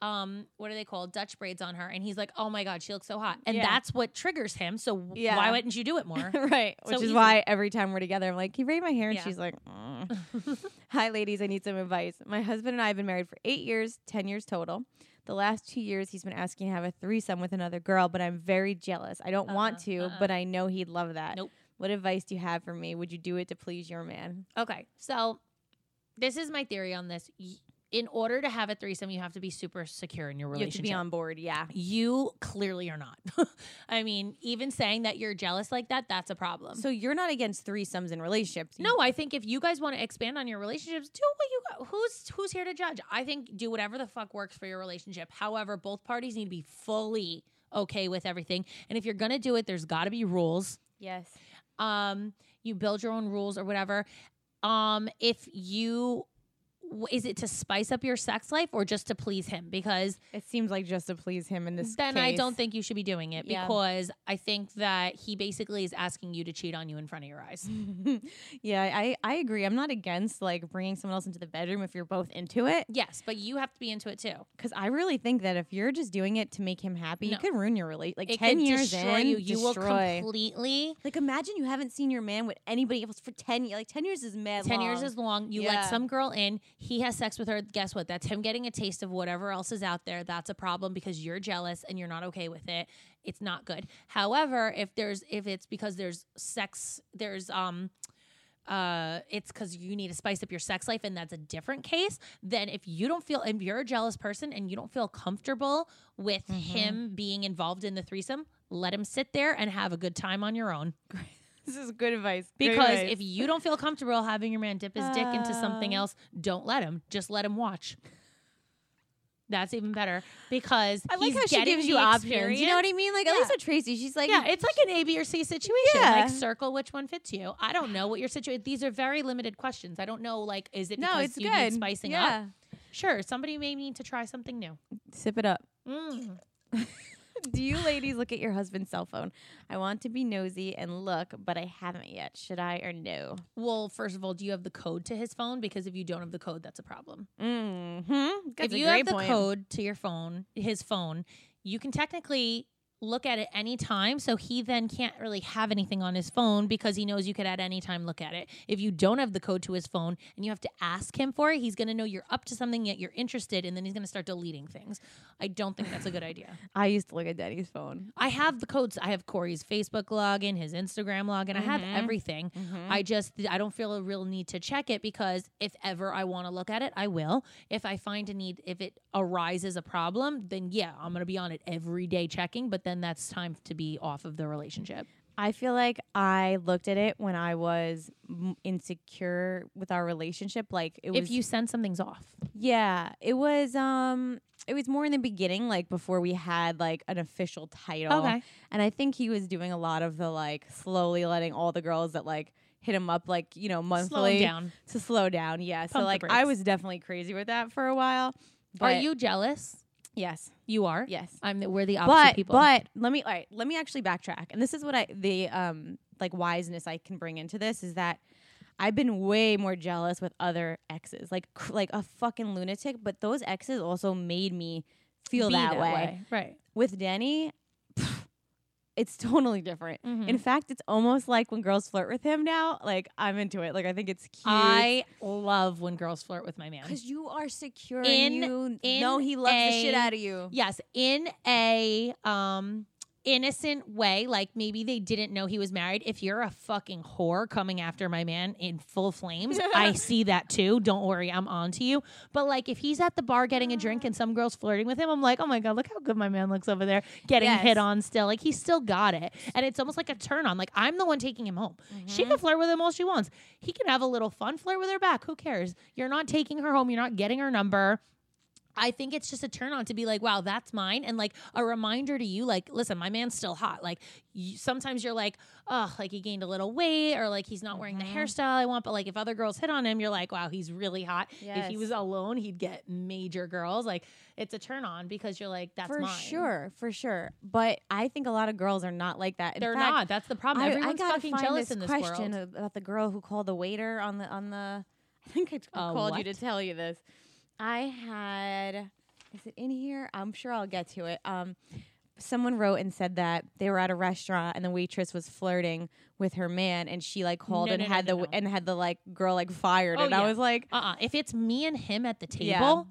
um what are they called? Dutch braids on her and he's like, "Oh my god, she looks so hot." And Yeah. that's what triggers him. So Yeah. why wouldn't you do it more? *laughs* right. So Which is easy. why every time we're together, I'm like, Can you braid my hair? And Yeah. she's like, "Mm." *laughs* Hi, ladies. I need some advice. My husband and I have been married for eight years, 10 years total. The last two years, he's been asking to have a threesome with another girl, but I'm very jealous. I don't want Uh-uh, to, uh-uh. but I know he'd love that. Nope. What advice do you have for me? Would you do it to please your man? okay. So this is my theory on this. In order to have a threesome, you have to be super secure in your You have relationship. to be on board. Yeah. you clearly are not. *laughs* I mean, even saying that you're jealous like that, that's a problem. So you're not against threesomes in relationships. No, I think if you guys want to expand on your relationships, do what you got. Who's who's here to judge? I think do whatever the fuck works for your relationship. However, both parties need to be fully okay with everything. And if you're gonna do it, there's got to be rules. Yes. Um, you build your own rules or whatever. Um, if you is it to spice up your sex life or just to please him? Because It seems like just to please him in this. then I don't think you should be doing it Yeah. because I think that he basically is asking you to cheat on you in front of your eyes. *laughs* yeah, I I agree. I'm not against like bringing someone else into the bedroom if you're both into it, yes, but you have to be into it too. because I really think that if you're just doing it to make him happy, No. you could ruin your relation. Like It ten years destroy in, you. You will completely. Like imagine you haven't seen your man with anybody else for ten years. Like ten years is mad. 10 years long. is long. You Yeah. let some girl in, he has sex with her. Guess what? That's him getting a taste of whatever else is out there. That's a problem because you're jealous and you're not okay with it. It's not good. However, if there's if it's because there's sex, there's um uh it's because you need to spice up your sex life and that's a different case then if you don't feel if you're a jealous person and you don't feel comfortable with Mm-hmm. him being involved in the threesome let him sit there and have a good time on your own This is good advice. Because advice. if you don't feel comfortable having your man dip his dick into something Uh. else, don't let him. Just let him watch. That's even better because I like how she gives you options. You know what I mean? Like at least with Tracy, she's like, yeah, it's like an A, B, or C situation. Yeah. Like circle which one fits you. I don't know what your situation. These are very limited questions. I don't know. Like, is it no, because it's you good. need spicing up? Sure, somebody may need to try something new. Sip it up. Mm. *laughs* Do you ladies look at your husband's cell phone? I want to be nosy and look, but I haven't yet. Should I or no? Well, first of all, do you have the code to his phone? Because if you don't have the code, that's a problem. Mm-hmm. if you have the code to your phone, his phone, you can technically look at it any time. So he then can't really have anything on his phone because he knows you could at any time look at it. If you don't have the code to his phone and you have to ask him for it, he's going to know you're up to something yet you're interested, and then he's going to start deleting things. I don't think that's a good idea. *laughs* I used to look at Daddy's phone. I have the codes. I have Corey's Facebook login, his Instagram login. I have Mhm. everything. I just I don't feel a real need to check it because if ever I want to look at it, I will. If I find a need, if it arises a problem, then yeah, I'm gonna be on it every day checking. But then that's time to be off of the relationship. I feel like I looked at it when I was m- insecure with our relationship. Like it was, if you send something's off, yeah, it was. Um, it was more in the beginning, like before we had like an official title. okay, And I think he was doing a lot of the like slowly letting all the girls that like hit him up like you know monthly down. to slow down. Yeah, so Pump the like I was definitely crazy with that for a while. Are you jealous? Yes. You are. Yes. I'm. The, we're the opposite But people. but let me all right, let me actually backtrack. And this is what I the um like wiseness I can bring into this is that I've been way more jealous with other exes, like cr- like a fucking lunatic. But those exes also made me feel Be that, way. right? With Denny, it's *laughs* totally different. Mhm. In fact, it's almost like when girls flirt with him now. Like I'm into it. Like I think it's cute. I love when girls flirt with my man. because you are secure In- and you in know he loves the shit out of you. Yes, in a um innocent way, like maybe they didn't know he was married. If you're a fucking whore coming after my man in full flames, I *laughs* see that too. Don't worry, I'm on to you. But like if he's at the bar getting a drink and some girl's flirting with him, I'm like, oh my god, look how good my man looks over there, getting Yes. hit on still. Like he's still got it, and it's almost like a turn on. Like I'm the one taking him home. She Mm-hmm. can flirt with him all she wants. He can have a little fun, flirt with her back. Who cares? You're not taking her home. You're not getting her number. I think it's just a turn on to be like, wow, that's mine. And like a reminder to you, like, listen, my man's still hot. Like, you, sometimes you're like, oh, like he gained a little weight or like he's not wearing the Mhm. hairstyle I want. But like if other girls hit on him, you're like, wow, he's really hot. If he was alone, he'd get major girls. Like, it's a turn on because you're like, that's mine. for mine. sure, for sure. But I think a lot of girls are not like that. In They're fact, not. That's the problem. I, I gotta fucking jealous this in this question world. about the girl who called the waiter on the on the. *laughs* I think I, I Uh, called you to tell you this. I had. Is it in here? I'm sure I'll get to it. Um, someone wrote and said that they were at a restaurant and the waitress was flirting with her man, and she like called No, and no, had no, the and had the like girl like fired, Oh, and I was like, Uh-uh. If it's me and him at the Yeah. table,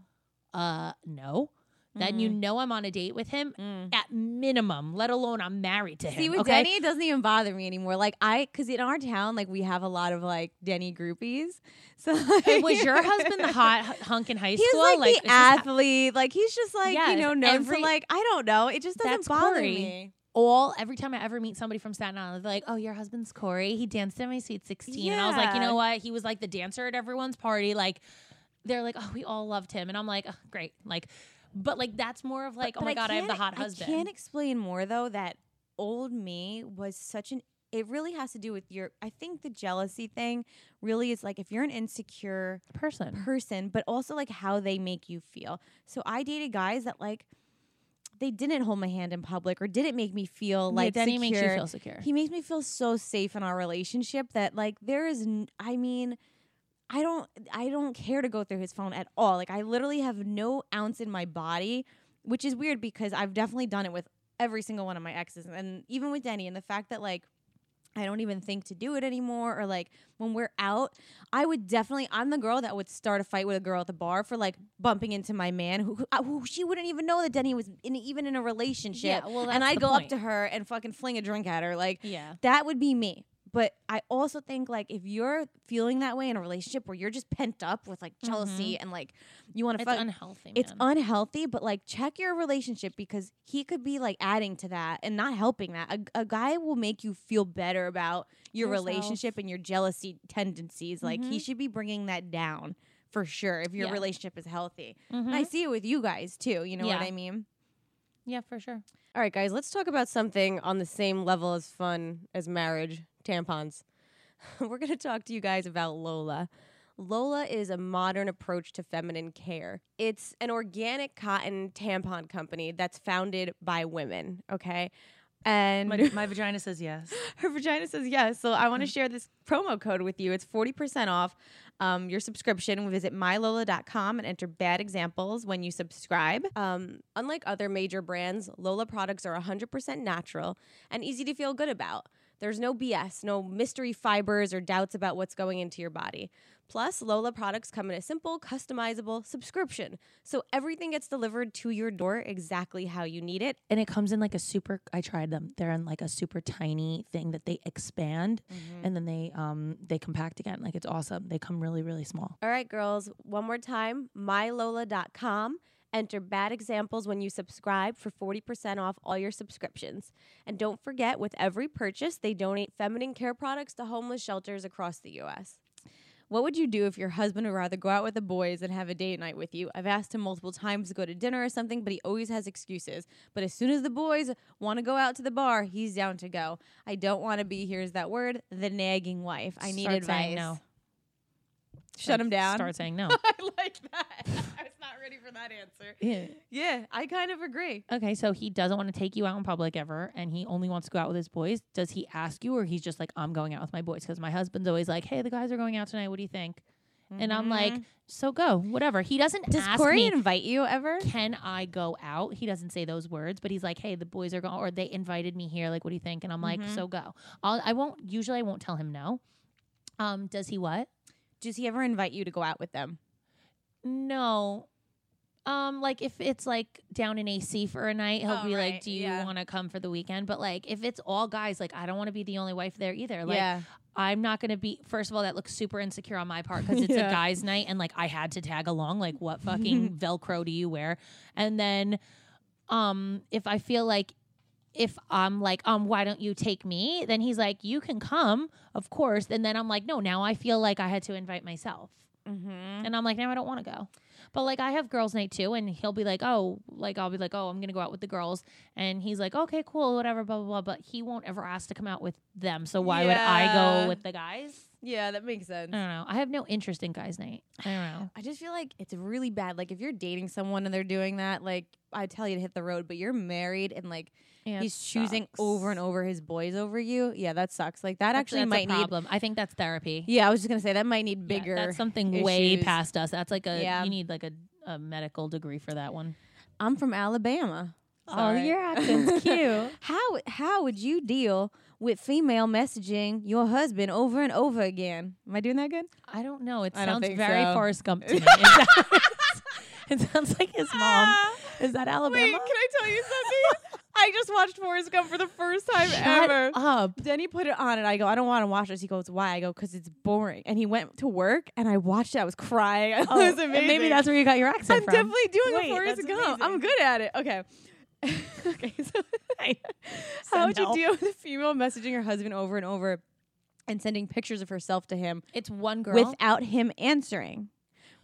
uh, no. Then you Mhm. know I'm on a date with him mm. at minimum, let alone I'm married to him. See, with okay? Denny, it doesn't even bother me anymore. Like I, because in our town, like we have a lot of like Denny groupies. *laughs* So like, was your husband the hot hunk in high school? He's like, it's the just athlete. Like he's just like Yes, you know known every- for like I don't know. It just doesn't bother Corey. me. all every time I ever meet somebody from Staten Island, they're like, "Oh, your husband's Corey. He danced at my sweet 16." And I was like, "You know what? He was like the dancer at everyone's party." Like, they're like, "Oh, we all loved him," and I'm like, oh, "Great." Like, But like that's more of like, But- oh my but god, I have the hot husband. I can't explain more though that old me was such an. It really has to do with your. I think the jealousy thing really is like if you're an insecure person. person, but also like how they make you feel. So I dated guys that like they didn't hold my hand in public or didn't make me feel Yeah, like then he makes you feel secure. He makes me feel so safe in our relationship that like there is n- I mean I don't I don't care to go through his phone at all. Like I literally have no ounce in my body, which is weird because I've definitely done it with every single one of my exes and even with Denny and the fact that like I don't even think to do it anymore or like when we're out, I would definitely I'm the girl that would start a fight with a girl at the bar for like bumping into my man who, who, uh, who she wouldn't even know that Denny was in, even in a relationship Yeah, well, and that's I the go up to her and fucking fling a drink at her. Like yeah. that would be me. But I also think like if you're feeling that way in a relationship where you're just pent up with like jealousy and like you want to It's fuck, unhealthy. it's man. unhealthy. But like check your relationship because he could be like adding to that and not helping that. A, a guy will make you feel better about your Yourself. relationship and your jealousy tendencies. Like he Mhm. should be bringing that down for sure if your Yeah. relationship is healthy. Mhm. And I see it with you guys too. You know what I mean? Yeah, for sure. All right, guys, let's talk about something on the same level as fun as marriage tampons. *laughs* We're going to talk to you guys about Lola. Lola is a modern approach to feminine care. It's an organic cotton tampon company that's founded by women, okay? And My, my vagina says yes. *laughs* her vagina says yes. So I want to share this promo code with you. It's 40% off um, your subscription. Visit mylola.com and enter bad examples when you subscribe. Um, unlike other major brands, Lola products are 100% natural and easy to feel good about. There's no BS, no mystery fibers or doubts about what's going into your body. Plus, Lola products come in a simple, customizable subscription. So everything gets delivered to your door exactly how you need it. And it comes in like a super. I tried them. They're in like a super tiny thing that they expand, and then they um they compact again. Like it's awesome. They come really really small. All right, girls, one more time mylola.com. Enter bad examples when you subscribe for 40% off all your subscriptions. And don't forget, with every purchase, they donate feminine care products to homeless shelters across the U.S. What would you do if your husband would rather go out with the boys and have a date night with you? I've asked him multiple times to go to dinner or something, but he always has excuses. But as soon as the boys want to go out to the bar, he's down to go. I don't want to be, here's that word, the nagging wife. I need Start advice. saying no. Shut him down. Start saying no. *laughs* I like that. I was not ready for that answer. yeah. Yeah, I kind of agree. Okay, so he doesn't want to take you out in public ever, and he only wants to go out with his boys. Does he ask you, or he's just like, "I'm going out with my boys"? Because my husband's always like, "Hey, the guys are going out tonight. What do you think?" And I'm like, "So go, whatever." He doesn't Mm-hmm. Does ask Corey me, invite you ever? "Can I go out?" He doesn't say those words, but he's like, "Hey, the boys are going," or they invited me here. Like, what do you think? And I'm like, Mhm. "So go." I'll, I won't. Usually, I won't tell him no. Um, does he what? Does he ever invite you to go out with them? No. Um, like if it's like down in AC for a night, he'll Oh, be right, like, "Do you yeah. want to come for the weekend?" But like if it's all guys, like I don't want to be the only wife there either. Like yeah. I'm not gonna be. First of all, that looks super insecure on my part because *laughs* it's Yeah. a guys' night and like I had to tag along. Like what fucking *laughs* Velcro do you wear? And then, um, if I feel like if I'm like, um, why don't you take me? Then he's like, you can come, of course. And then I'm like, no, now I feel like I had to invite myself. Mm-hmm. And I'm like, now I don't want to go. But like I have girls' night too, and he'll be like, oh, like I'll be like, oh, I'm gonna go out with the girls, and he's like, okay, cool, whatever, blah blah blah. But he won't ever ask to come out with them. So why would I Yeah. go with the guys? Yeah, that makes sense. I don't know. I have no interest in guys' night. I don't know. *sighs* I just feel like it's really bad. Like if you're dating someone and they're doing that, like I tell you to hit the road, but you're married and like Yeah, he's choosing over and over his boys over you. Yeah, that sucks. Like that That's- actually that's might a need. problem. I think that's therapy. Yeah, I was just gonna say that might need Yeah, bigger. that's something way issues. past us. That's like a Yeah. you need like a, a medical degree for that one. I'm from Alabama. Oh, Sorry. your accent's *laughs* cute. How how would you deal with female messaging your husband over and over again? Am I doing that good? I don't know. It I sounds very so. Forrest Gump to *laughs* me. It sounds- it sounds like his *laughs* mom. Is that Alabama? Wait, can I tell you something? *laughs* I just watched Forrest Gump for the first time Shut ever. up. Then he put it on, and I go, I don't want to watch this. He goes, Why? I go, Because it's boring. And he went to work, and I watched it. I was crying. it Oh, was and amazing. maybe that's where you got your accent I'm from. definitely doing Wait, a Forrest Gump. I'm good at it. Okay. *laughs* okay. So, *laughs* how would you deal *laughs* with a female messaging her husband over and over and sending pictures of herself to him It's one girl. without him answering?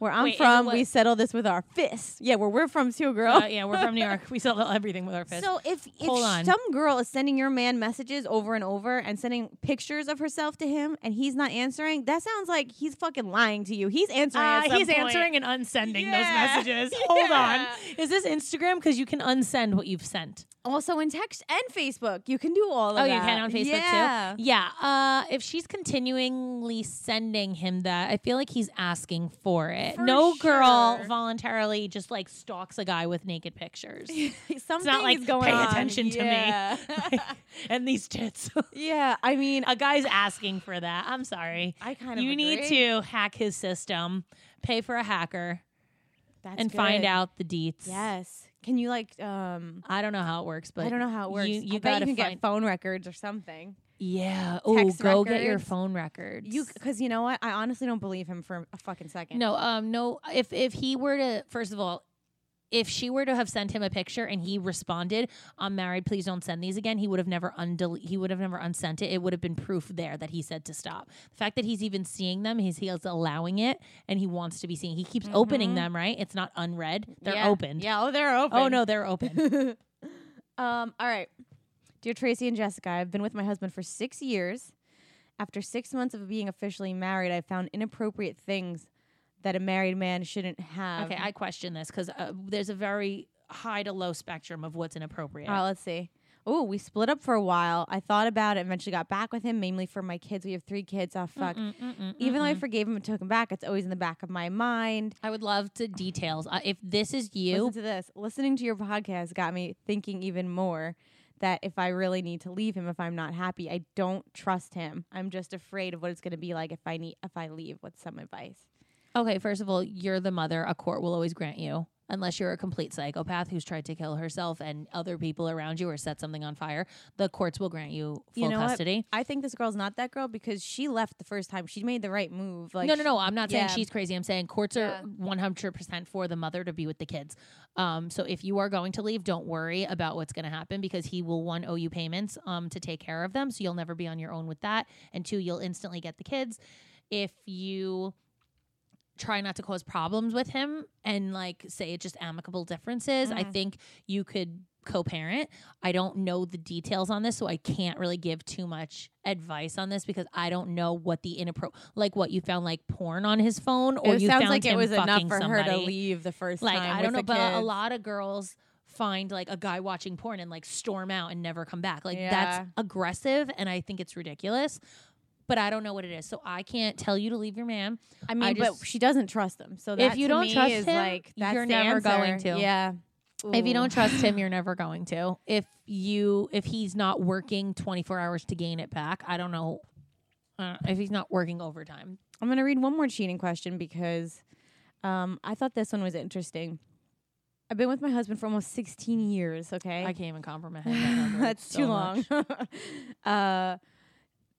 Where I'm Wait, from, we settle this with our fists. Yeah, where we're from too, girl. Uh, yeah, we're from New York. We settle everything with our fists. So if if Hold on. some girl is sending your man messages over and over and sending pictures of herself to him and he's not answering, that sounds like he's fucking lying to you. He's answering. Uh, he's point. answering and unsending Yeah. those messages. *laughs* Hold Yeah. on. Is this Instagram? Because you can unsend what you've sent. Also in text and Facebook, you can do all of Oh, that. you can on Facebook yeah. too. Yeah. Uh, if she's continually sending him that, I feel like he's asking for it. For no girl voluntarily just like stalks a guy with naked pictures *laughs* Something like, is going pay on. attention to me. yeah. *laughs* and these tits. *laughs* yeah, I mean, a guy's asking for that. I'm sorry. I kind of You need to hack his system, pay for a hacker, That's and find out the deets. Yes. Can you like um I don't know how it works, but I don't know how it works. You, you I bet gotta you can find. get phone records or something. Yeah. Oh, go get your phone records. You because you know what? I honestly don't believe him for a fucking second. No, um, no. If if he were to, first of all, if she were to have sent him a picture and he responded, "I'm married. Please don't send these again," he would have never undel- He would have never unsent it. It would have been proof there that he said to stop. The fact that he's even seeing them, he's he's allowing it, and he wants to be seen. He keeps opening Mhm. them. Right? It's not unread. They're Yeah. opened. Yeah. Oh, they're open. Oh no, they're open. *laughs* um. All right, dear Tracy and Jessica, I've been with my husband for six years. After six months of being officially married, I found inappropriate things that a married man shouldn't have. okay, I question this because uh, there's a very high to low spectrum of what's inappropriate. All right, let's see. Oh, we split up for a while. I thought about it. Eventually, got back with him, mainly for my kids. We have three kids. Oh fuck. Mm-mm, mm-mm, Even though I forgave him and took him back, it's always in the back of my mind. I would love to details. Uh, if this is you, Listen to this. Listening to your podcast got me thinking even more that if I really need to leave him if I'm not happy, I don't trust him. I'm just afraid of what it's going to be like if I need if I leave. What's some advice? Okay, first of all, you're the mother. A court will always grant you, unless you're a complete psychopath who's tried to kill herself and other people around you or set something on fire. The courts will grant you full You know what? custody. I think this girl's not that girl because she left the first time. She made the right move. Like no, no, no. I'm not saying yeah. she's crazy. I'm saying courts Yeah. are 100% for the mother to be with the kids. Um, so if you are going to leave, don't worry about what's going to happen because he will one owe you payments um to take care of them. So you'll never be on your own with that. And two, you'll instantly get the kids. If you try not to cause problems with him and like say it's just amicable differences, I Mhm. think you could co-parent. I don't know the details on this, so I can't really give too much advice on this because I don't know what the inappro like what you found like porn on his phone or it you sounds found like it him was enough for her to somebody. leave the first Like time. I don't know, but a lot of girls find like a guy watching porn and like storm out and never come back. Like Yeah. that's aggressive and I think it's ridiculous. But I don't know what it is. So I can't tell you to leave your man. I mean, but just- she doesn't trust him. So that If you to don't trust him, like you're never answer. going to. Yeah. If you don't trust him, you're never going to. If you if he's not working 24 hours to gain it back, I don't know. Uh, if he's not working overtime. I'm gonna read one more cheating question because um, I thought this one was interesting. I've been with my husband for almost 16 years. Okay, I can't even comprehend that. *laughs* That's so too long. *laughs* uh,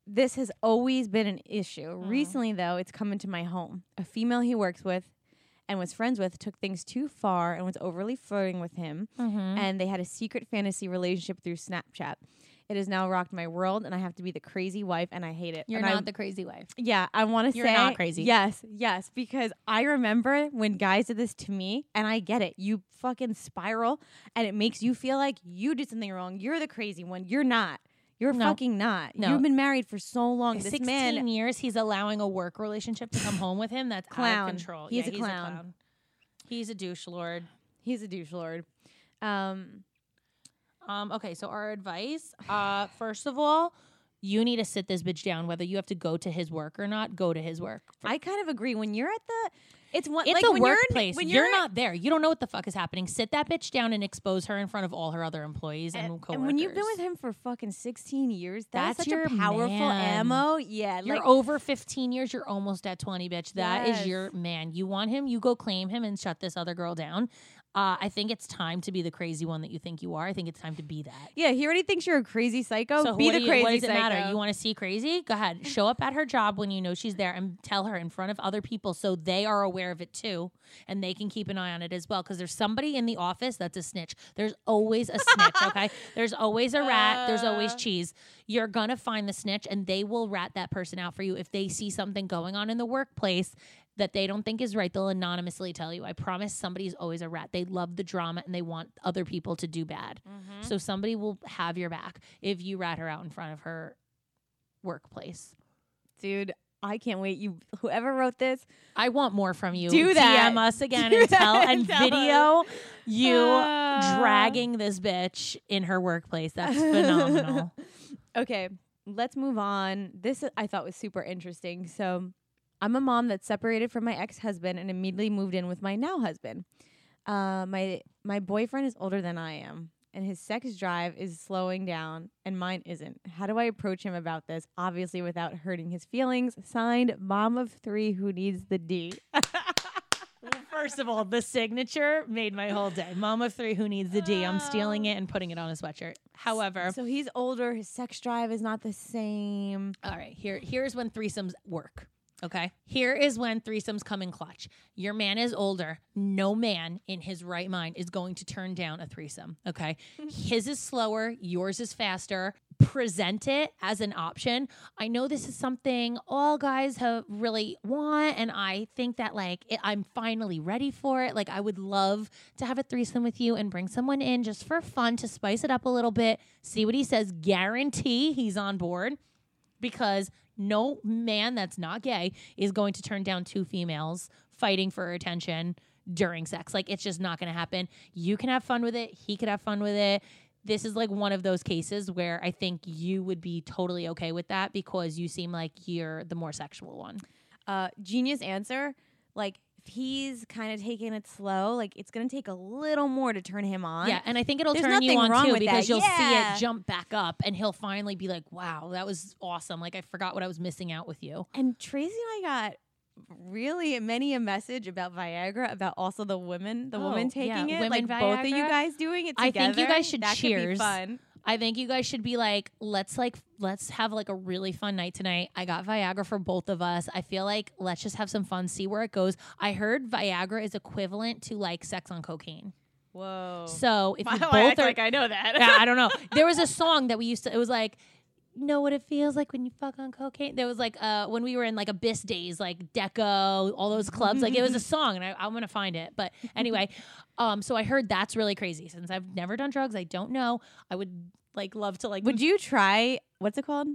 this has always been an issue. Mm. Recently, though, it's come into my home. A female he works with and was friends with took things too far and was overly flirting with him, Mhm. and they had a secret fantasy relationship through Snapchat. It has now rocked my world, and I have to be the crazy wife, and I hate it. You're And I- not the crazy wife. yeah, I want to You're say not crazy. Yes, yes, because I remember when guys did this to me, and I get it. You fucking spiral, and it makes you feel like you did something wrong. You're the crazy one. You're not. You're No. fucking not. No. You've been married for so long. This 16 man, years he's allowing a work relationship to come home with him. That's out Clown. of control. He's Yeah, a clown. He's a douche lord. he's a douche lord. Um, Um, okay, so our advice, uh, first of all, you need to sit this bitch down. Whether you have to go to his work or not, go to his work. I kind of agree. When you're at the, it's one. It's like a you're in- workplace. when you're, you're, not there. You don't know what the fuck is happening. Sit that bitch down and expose her in front of all her other employees and, And, coworkers. and when you've been with him for fucking 16 years, that's, That's such a powerful man. ammo. Yeah, You're like over 15 years. You're almost at 20, bitch. That is Yes. your man. You want him, you go claim him and shut this other girl down. Uh, I think it's time to be the crazy one that you think you are. I think it's time to be that. yeah, he already thinks you're a crazy psycho. so Be the you- crazy what does it psycho. matter? You want to see crazy? Go ahead. *laughs* Show up at her job when you know she's there and tell her in front of other people so they are aware of it too and they can keep an eye on it as well. Because there's somebody in the office that's a snitch. There's always a snitch, *laughs* okay? There's always a rat. There's always Uh. cheese. You're gonna find the snitch and they will rat that person out for you if they see something going on in the workplace that they don't think is right, they'll anonymously tell you. I promise somebody's always a rat. They love the drama and they want other people to do bad. Mm-hmm. So somebody will have your back if you rat her out in front of her workplace. Dude, I can't wait. You whoever wrote this, I want more from you. Do that. DM *laughs* us again Do and tell and tell video you Uh. dragging this bitch in her workplace. That's phenomenal. *laughs* Okay, let's move on. This I thought was super interesting. So, I'm a mom that's separated from my ex-husband and immediately moved in with my now husband. Uh, my my boyfriend is older than I am, and his sex drive is slowing down, and mine isn't. How do I approach him about this? Obviously, without hurting his feelings. Signed, mom of three who needs the D. *laughs* First of all, the signature made my whole day. Mom of three who needs the D. I'm stealing it and putting it on a sweatshirt. However, so he's older. His sex drive is not the same. all right, here here's when threesomes work. Okay. Here is when threesomes come in clutch. Your man is older. No man in his right mind is going to turn down a threesome. Okay. *laughs* his is slower, yours is faster. Present it as an option. I know this is something all guys have really want, and I think that like it, I'm finally ready for it. Like I would love to have a threesome with you and bring someone in just for fun to spice it up a little bit. See what he says. Guarantee he's on board because no man that's not gay is going to turn down two females fighting for attention during sex. Like it's just not going to happen. You can have fun with it. He could have fun with it. This is like one of those cases where I think you would be totally okay with that because you seem like you're the more sexual one. uh, genius answer. Like he's kind of taking it slow, like it's gonna take a little more to turn him on. Yeah, and I think it'll There's turn you on wrong too because that. you'll see it jump back up and he'll finally be like, "Wow, that was awesome. Like I forgot what I was missing out with you." And Tracy and I got really many a message about Viagra, about also the women, the Oh, women yeah, taking it, women like both of you guys doing it I think you guys should that cheers. fun. I think you guys should be like, let's like let's have like a really fun night tonight. I got Viagra for both of us. I feel like let's just have some fun, see where it goes. I heard Viagra is equivalent to like sex on cocaine. Whoa. So if you Wow, *laughs* I both act are like I know that. yeah, I don't know. *laughs* There was a song that we used to. It was like, know what it feels like when you fuck on cocaine. There was like uh when we were in like Abyss days, like Deco, all those clubs. Like it was a *laughs* song, and I, I'm gonna find it. But anyway, *laughs* um, so I heard that's really crazy. Since I've never done drugs, I don't know. I would like love to like would you try? What's it called?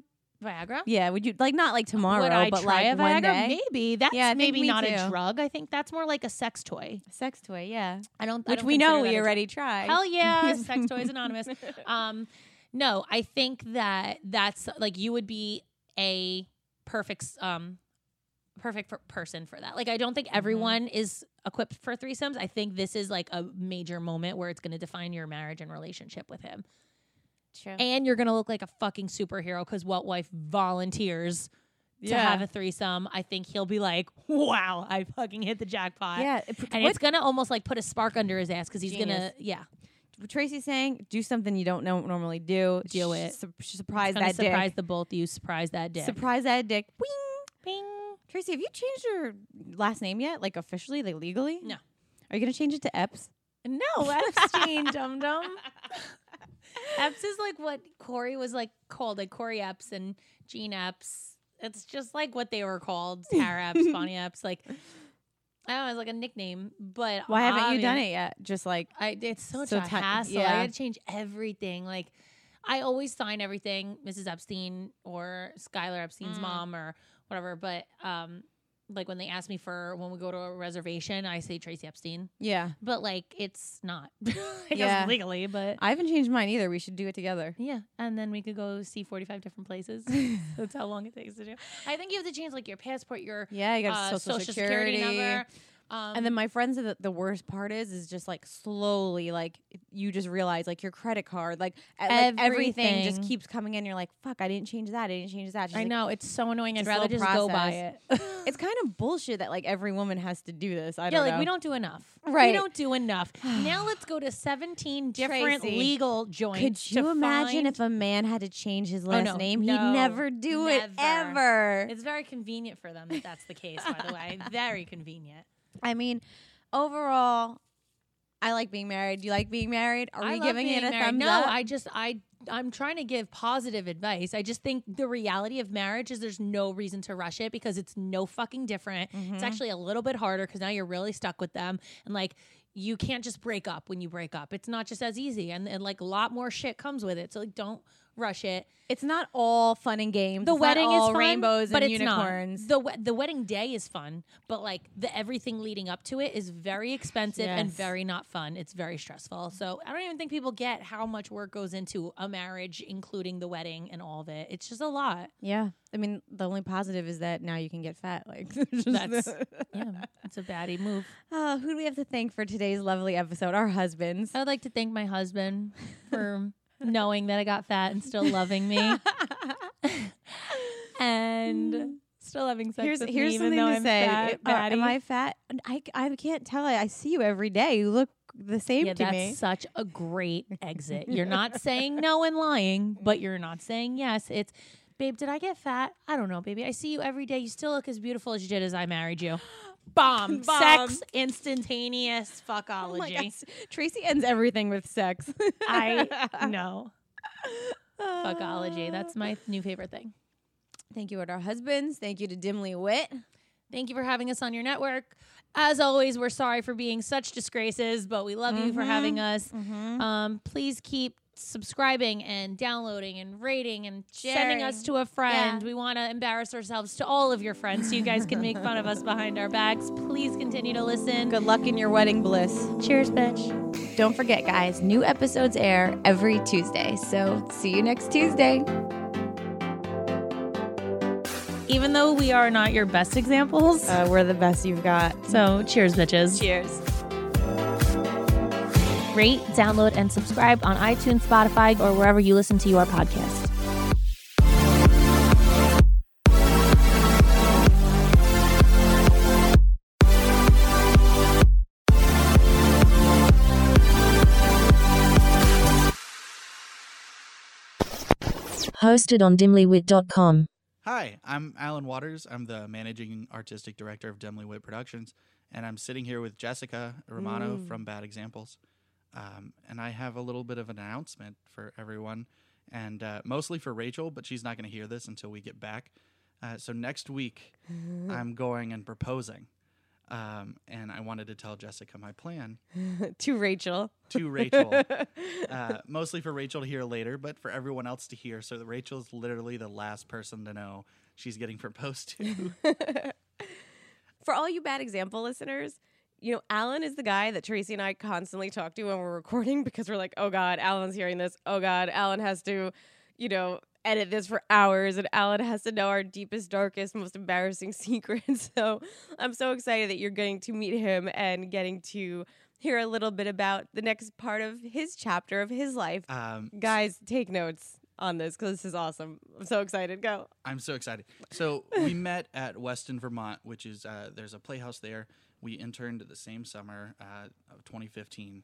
Viagra. Yeah. Would you like not like tomorrow, Would I but try like a one Viagra? day? Maybe that's Yeah, I think maybe not too. a drug. I think that's more like a sex toy. Sex toy. Yeah. I don't. I Which don't we consider know that we a drug. already tried. Hell yeah, Sex Toys *laughs* Anonymous. Um, no, I think that that's like you would be a perfect um perfect for person for that. Like I don't think everyone is equipped for threesomes. I think this is like a major moment where it's going to define your marriage and relationship with him. True. And you're going to look like a fucking superhero cuz what wife volunteers to Yeah. have a threesome. I think he'll be like, "Wow, I fucking hit the jackpot." yeah. it- And what it's going to almost like put a spark under his ass cuz he's going to yeah. Tracy's saying, do something you don't know normally do. Do it. Su- surprise that surprise dick. Surprise the both of you. Surprise that dick. Surprise that dick. Wing. Bing. Tracy, have you changed your last name yet? Like officially, like legally? No. Are you gonna change it to Epps? No, Epstein, *laughs* dum dum. Epps is like what Corey was like called, like Corey Epps and Gene Epps. It's just like what they were called, Tara Epps, *laughs* Bonnie Epps. Like I don't know, it's like a nickname. But Why haven't you done it yet? Just like I it's such So a ti- hassle. I yeah. had to change everything. Like I always sign everything, Mrs. Epstein or Skylar Epstein's Mm. mom or whatever. But um, like when they ask me for when we go to a reservation, I say Tracy Epstein. yeah. But like it's not. *laughs* Yeah. legally, but I haven't changed mine either. We should do it together. yeah. And then we could go see forty five different places. *laughs* That's how long it takes to do. I think you have to change like your passport, your Yeah, you got uh, social, social security. number. Um, And then my friends said that the worst part is is just like slowly like you just realize like your credit card like, e- like everything just keeps coming in. You're like, fuck, I didn't change that. I didn't change that. She's I like, know it's so annoying. I'd rather just go buy it. *laughs* It's kind of bullshit that like every woman has to do this. I yeah, don't like know. we don't do enough. Right. We don't do enough. now let's go to 17 *sighs* different Tracy, legal joints. Could you imagine if a man had to change his last no, name? no, He'd never do it ever. It's very convenient for them if that's the case, by the way. *laughs* Very convenient. I mean, overall, I like being married. Do you like being married? Are I we giving it a married. thumbs no, up? I just I I'm trying to give positive advice. I just think the reality of marriage is there's no reason to rush it because it's no fucking different. Mm-hmm. It's actually a little bit harder because now you're really stuck with them and like you can't just break up when you break up. It's not just as easy and, and like a lot more shit comes with it. So like don't rush it. it's not all fun and games. The It's wedding is fun, rainbows but and it's unicorns. Not. The we- the wedding day is fun, but like the everything leading up to it is very expensive and very not fun. It's very stressful. So I don't even think people get how much work goes into a marriage, including the wedding and all of it. It's just a lot. yeah, I mean, the only positive is that now you can get fat. Like *laughs* That's yeah, *laughs* it's a baddie move. Uh, who do we have to thank for today's lovely episode? Our husbands. I would like to thank my husband for *laughs* knowing that I got fat and still loving me, *laughs* and still having sex here's with here's me even something though to I'm say. fat, It- am. I fat? I, I can't tell. I, I see you every day. You look the same yeah, to that's me. such a great exit. *laughs* You're not saying no and lying, but you're not saying yes. It's, babe, did I get fat? I don't know, baby. I see you every day. You still look as beautiful as you did as I married you. Bomb. *gasps* Bomb. Sex instantaneous Oh my fuckology. God. Tracy ends everything with sex. *laughs* I know. Fuckology. That's my *sighs* new favorite thing. Thank you to our husbands. Thank you to Dimly Wit. Thank you for having us on your network. As always, we're sorry for being such disgraces, but we love you for having us. Um, please keep subscribing and downloading and rating and sending us to a friend. Yeah. We want to embarrass ourselves to all of your friends so you guys can make fun of us behind our backs. Please continue to listen. Good luck in your wedding bliss. Cheers, bitch. Don't forget, guys, new episodes air every Tuesday. So see you next Tuesday. Even though we are not your best examples, Uh, we're the best you've got. so cheers, bitches. Cheers. Rate, download, and subscribe on iTunes, Spotify, or wherever you listen to your podcast. Hosted on dimlywit.com. Hi, I'm Alan Waters. I'm the managing artistic director of Dimly Wit Productions, and I'm sitting here with Jessica Romano mm. from Bad Examples. Um, and I have a little bit of an announcement for everyone, and uh, mostly for Rachel, but she's not going to hear this until we get back. Uh, so next week, *laughs* I'm going and proposing. Um, and I wanted to tell Jessica my plan *laughs* to Rachel. to Rachel. *laughs* uh, mostly for Rachel to hear later, but for everyone else to hear. So that Rachel's literally the last person to know she's getting proposed to. For all you bad example listeners, you know, Alan is the guy that Tracy and I constantly talk to when we're recording *laughs* because we're like, oh God, Alan's hearing this. Oh God, Alan has to, you know, edit this for hours and Alan has to know our deepest, darkest, most embarrassing *laughs* secrets. So I'm so excited that you're getting to meet him and getting to hear a little bit about the next part of his chapter of his life. um, Guys, take notes on this because this is awesome. I'm so excited. Go. I'm so excited. So we *laughs* met at Weston, Vermont, which is uh, there's a playhouse there. We interned the same summer uh, of 2015,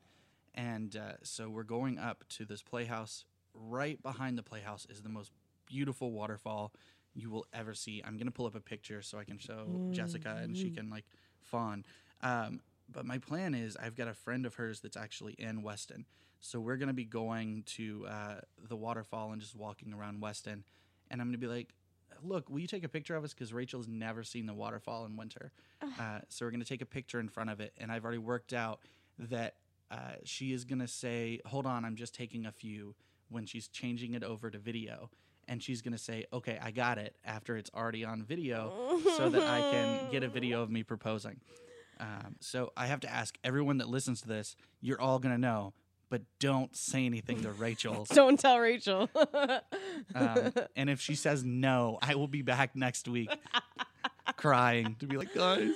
and uh, so we're going up to this playhouse. Right behind the playhouse is the most beautiful waterfall you will ever see. I'm gonna pull up a picture so I can show Jessica and she can like fawn. Um, but my plan is I've got a friend of hers that's actually in Weston, so we're gonna be going to uh, the waterfall and just walking around Weston, and I'm gonna be like, "Look, will you take a picture of us?" Because Rachel's never seen the waterfall in winter, uh, so we're gonna take a picture in front of it, and I've already worked out that uh, she is gonna say, "Hold on, I'm just taking a few." When she's changing it over to video, and she's gonna say, "Okay, I got it." After it's already on video, so that I can get a video of me proposing. Um, so I have to ask everyone that listens to this, you're all gonna know, but don't say anything to Rachel. *laughs* Don't tell Rachel. *laughs* Um, and if she says no, I will be back next week *laughs* crying to be like, guys,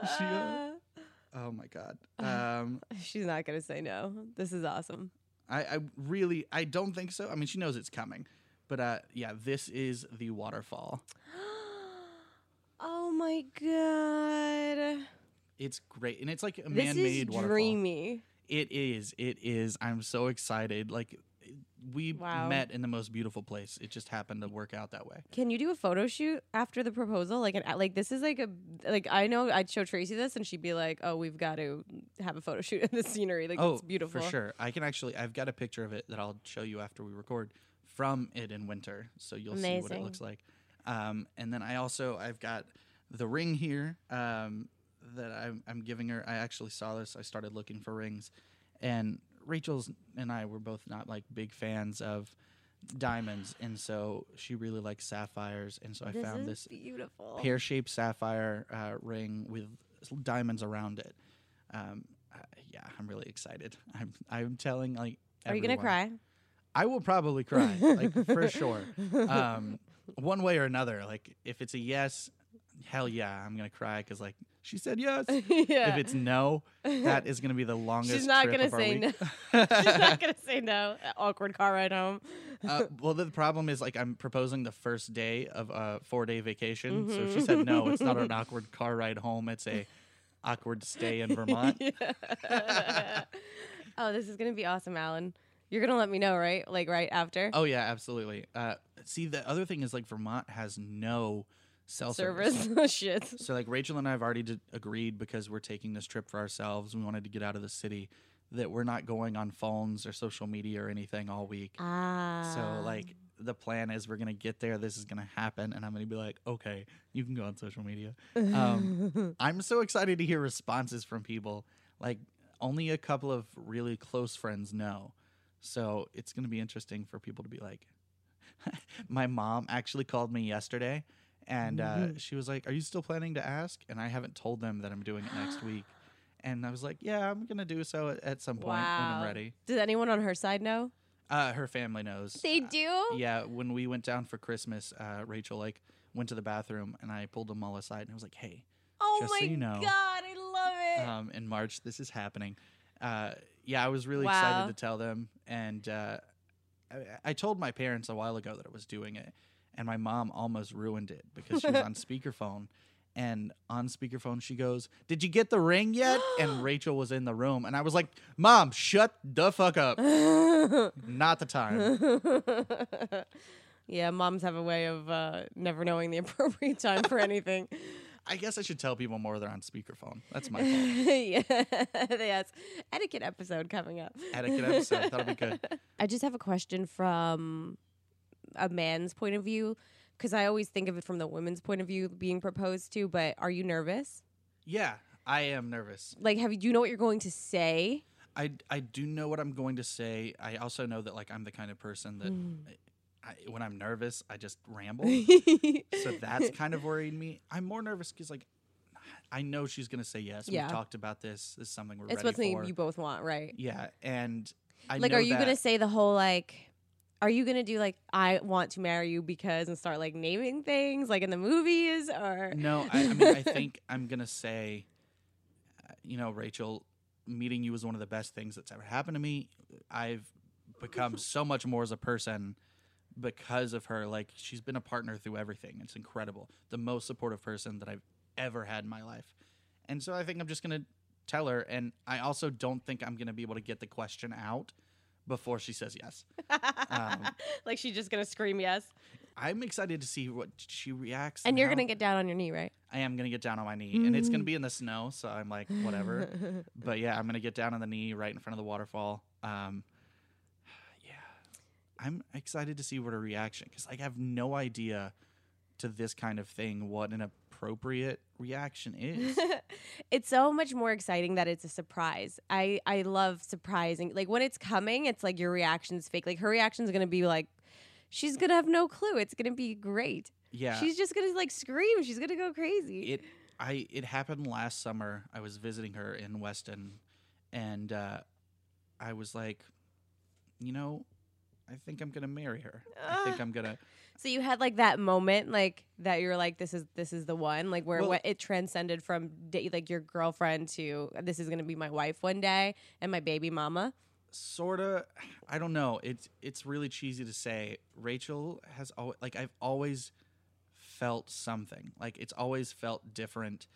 she, uh, oh my god. Um, She's not gonna say no. This is awesome. I, I really, I don't think so. I mean, she knows it's coming, but uh, yeah, this is the waterfall. *gasps* Oh my god. It's great, and it's like a This man-made is waterfall. dreamy. It is. It is. I'm so excited. Like we Wow. met in the most beautiful place. It just happened to work out that way. Can you do a photo shoot after the proposal? Like an like this is like a like I know I'd show Tracy this and she'd be like, "Oh, we've got to have a photo shoot in the scenery. Like oh, it's beautiful. for sure. I can actually. I've got a picture of it that I'll show you after we record from it in winter, so you'll see what it looks like. Um, and then I also I've got the ring here um, that I'm, I'm giving her. I actually saw this. I started looking for rings, and Rachel's and I were both not like big fans of diamonds, and so she really likes sapphires, and so I this found is this beautiful. pear shaped sapphire uh, ring with s- diamonds around it. Um, uh, yeah, I'm really excited. I'm I'm telling like. Are you gonna everyone. cry? I will probably cry, like for *laughs* sure. Um, one way or another. Like if it's a yes, hell yeah, I'm gonna cry because like she said yes. *laughs* yeah. If it's no, that is gonna be the *laughs* longest. She's not trip gonna say no. *laughs* She's not gonna say no. Awkward car ride home. uh, well, the problem is like I'm proposing the first day of a four day vacation. So if she said no, it's not an awkward car ride home. It's a awkward stay in Vermont. oh, this is gonna be awesome, Alan. You're gonna let me know, right? Like right after Oh yeah, absolutely. Uh, see, the other thing is like Vermont has no cell service. service. *laughs* Shit. So like Rachel and I have already d- agreed because we're taking this trip for ourselves. We wanted to get out of the city. That we're not going on phones or social media or anything all week. Ah. So like the plan is we're gonna get there. This is gonna happen, and I'm gonna be like, okay, you can go on social media. Um, *laughs* I'm so excited to hear responses from people. Like only a couple of really close friends know. So it's going to be interesting for people to be like, *laughs* my mom actually called me yesterday and uh, she was like, Are you still planning to ask? And I haven't told them that I'm doing it next *gasps* week. And I was like, Yeah, I'm going to do so at, at some point when I'm ready. Does anyone on her side know? Uh, her family knows. They Uh, do. yeah, when we went down for Christmas, uh, Rachel like went to the bathroom and I pulled them all aside and I was like, Hey, Oh Just so my you know. god, I love it. um, in March. This is happening. Uh, yeah, I was really Wow. excited to tell them, and uh, I, I told my parents a while ago that I was doing it, and my mom almost ruined it because she was on *laughs* speakerphone. And on speakerphone, she goes, "Did you get the ring yet?" and *gasps* Rachel was in the room, and I was like, "Mom, shut the fuck up! *laughs* Not the time." *laughs* yeah, moms have a way of uh, never knowing the appropriate time for anything. I guess I should tell people more they're on speakerphone. That's my fault. yeah, yes. Etiquette episode coming up. Etiquette episode. That'll be good. I just have a question from a man's point of view because I always think of it from the women's point of view being proposed to. But are you nervous? Yeah, I am nervous. Like, have you, do you know what you're going to say? I, I do know what I'm going to say. I also know that like I'm the kind of person that Mm. I, when I'm nervous, I just ramble. *laughs* so that's kind of worrying me. I'm more nervous because like I know she's gonna say yes. Yeah. We've talked about this. This is something we're it's ready something for. you both want, right? yeah, and I like, know are you gonna say the whole like? Are you gonna do like I want to marry you because and start like naming things like in the movies or No, *laughs* I, I mean I think I'm gonna say, uh, you know, Rachel, meeting you was one of the best things that's ever happened to me. I've become *laughs* so much more as a person because of her. Like she's been a partner through everything. It's incredible. The most supportive person that I've ever had in my life. And so I think I'm just gonna tell her. And I also don't think I'm gonna be able to get the question out before she says yes. Um, *laughs* like she's just gonna scream yes, I'm excited to see what she reacts. and you're how- gonna get down on your knee, right? I am gonna get down on my knee, and it's gonna be in the snow, so I'm like, whatever. *laughs* but yeah, I'm gonna get down on the knee right in front of the waterfall. Um, *sighs* yeah, I'm excited to see what her reaction, because I have no idea to this kind of thing what an appropriate reaction is. *laughs* it's so much more exciting that it's a surprise. I I love surprising. Like when it's coming, it's like your reaction's fake. Like her reaction's gonna be like, she's gonna have no clue. It's gonna be great. yeah, She's just gonna like scream. She's gonna go crazy. it I it happened last summer. I was visiting her in Weston, and uh, I was like, you know, I think I'm gonna marry her. I think Ah. I'm gonna. So you had like that moment, like that you're like, this is this is the one, like where Well- what it transcended from da- like your girlfriend to this is gonna be my wife one day and my baby mama. sorta. I don't know. It's it's really cheesy to say. Rachel has always like i've always felt something. Like it's always felt different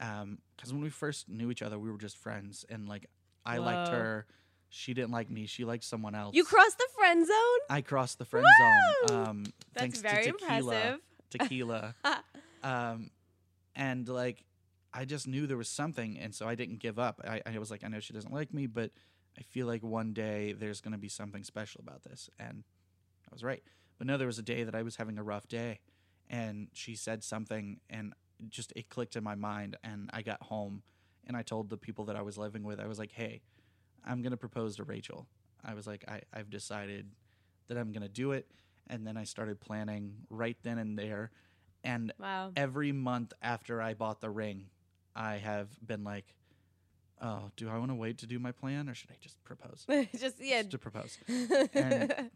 um because when we first knew each other we were just friends and like i liked her she didn't like me she liked someone else You crossed the friend zone. i crossed the friend zone um That's thanks very to tequila impressive. tequila *laughs* um and like I just knew there was something, and so I didn't give up. I, I was like, I know she doesn't like me, but I feel like one day there's going to be something special about this, and I was right. But no, there was a day that I was having a rough day, and she said something, and just it clicked in my mind, and I got home, and I told the people that I was living with, I was like, hey, I'm going to propose to Rachel. I was like, I, I've decided that I'm going to do it, and then I started planning right then and there, and Wow. every month after I bought the ring, I have been like, oh, do I want to wait to do my plan or should I just propose? *laughs* Just yeah. Just to propose. And *laughs*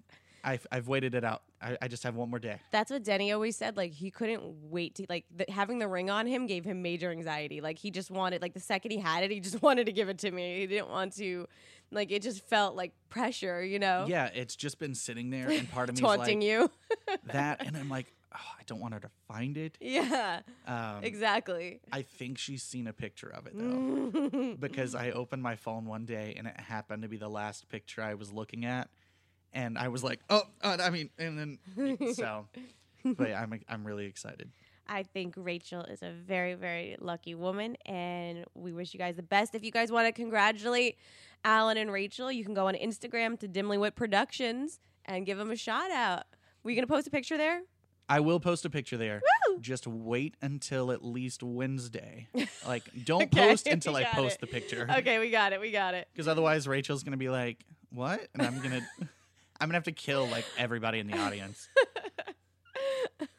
I've, I've waited it out. I, I just have one more day. That's what Denny always said. Like he couldn't wait to like the, having the ring on him gave him major anxiety. Like he just wanted like the second he had it, he just *laughs* wanted to give it to me. He didn't want to, like it just felt like pressure, you know, Yeah, it's just been sitting there, and part of *laughs* me taunting like you. *laughs* that, and I'm like, oh, I don't want her to find it. yeah, Um, exactly. I think she's seen a picture of it though, because I opened my phone one day and it happened to be the last picture I was looking at, and I was like, oh, uh, I mean, and then *laughs* so, but yeah, I'm I'm really excited. I think Rachel is a very, very lucky woman, and we wish you guys the best. If you guys want to congratulate Alan and Rachel, you can go on Instagram to Dimly Wit Productions and give them a shout out. Were you gonna post a picture there? I will post a picture there. Just wait until at least Wednesday. *laughs* Like, don't Okay, post until I post it. the picture. Okay, we got it. We got it. *laughs* Because otherwise, Rachel's gonna be like, "What?" And I'm gonna, I'm gonna have to kill like everybody in the audience. *laughs*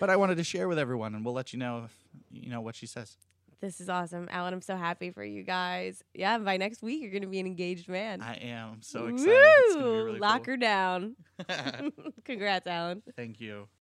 but I wanted to share with everyone, and we'll let you know if you know what she says. This is awesome, Alan. I'm so happy for you guys. Yeah, by next week you're gonna be an engaged man. I am so excited. Woo! really Lock cool. her down. *laughs* *laughs* Congrats, Alan. Thank you.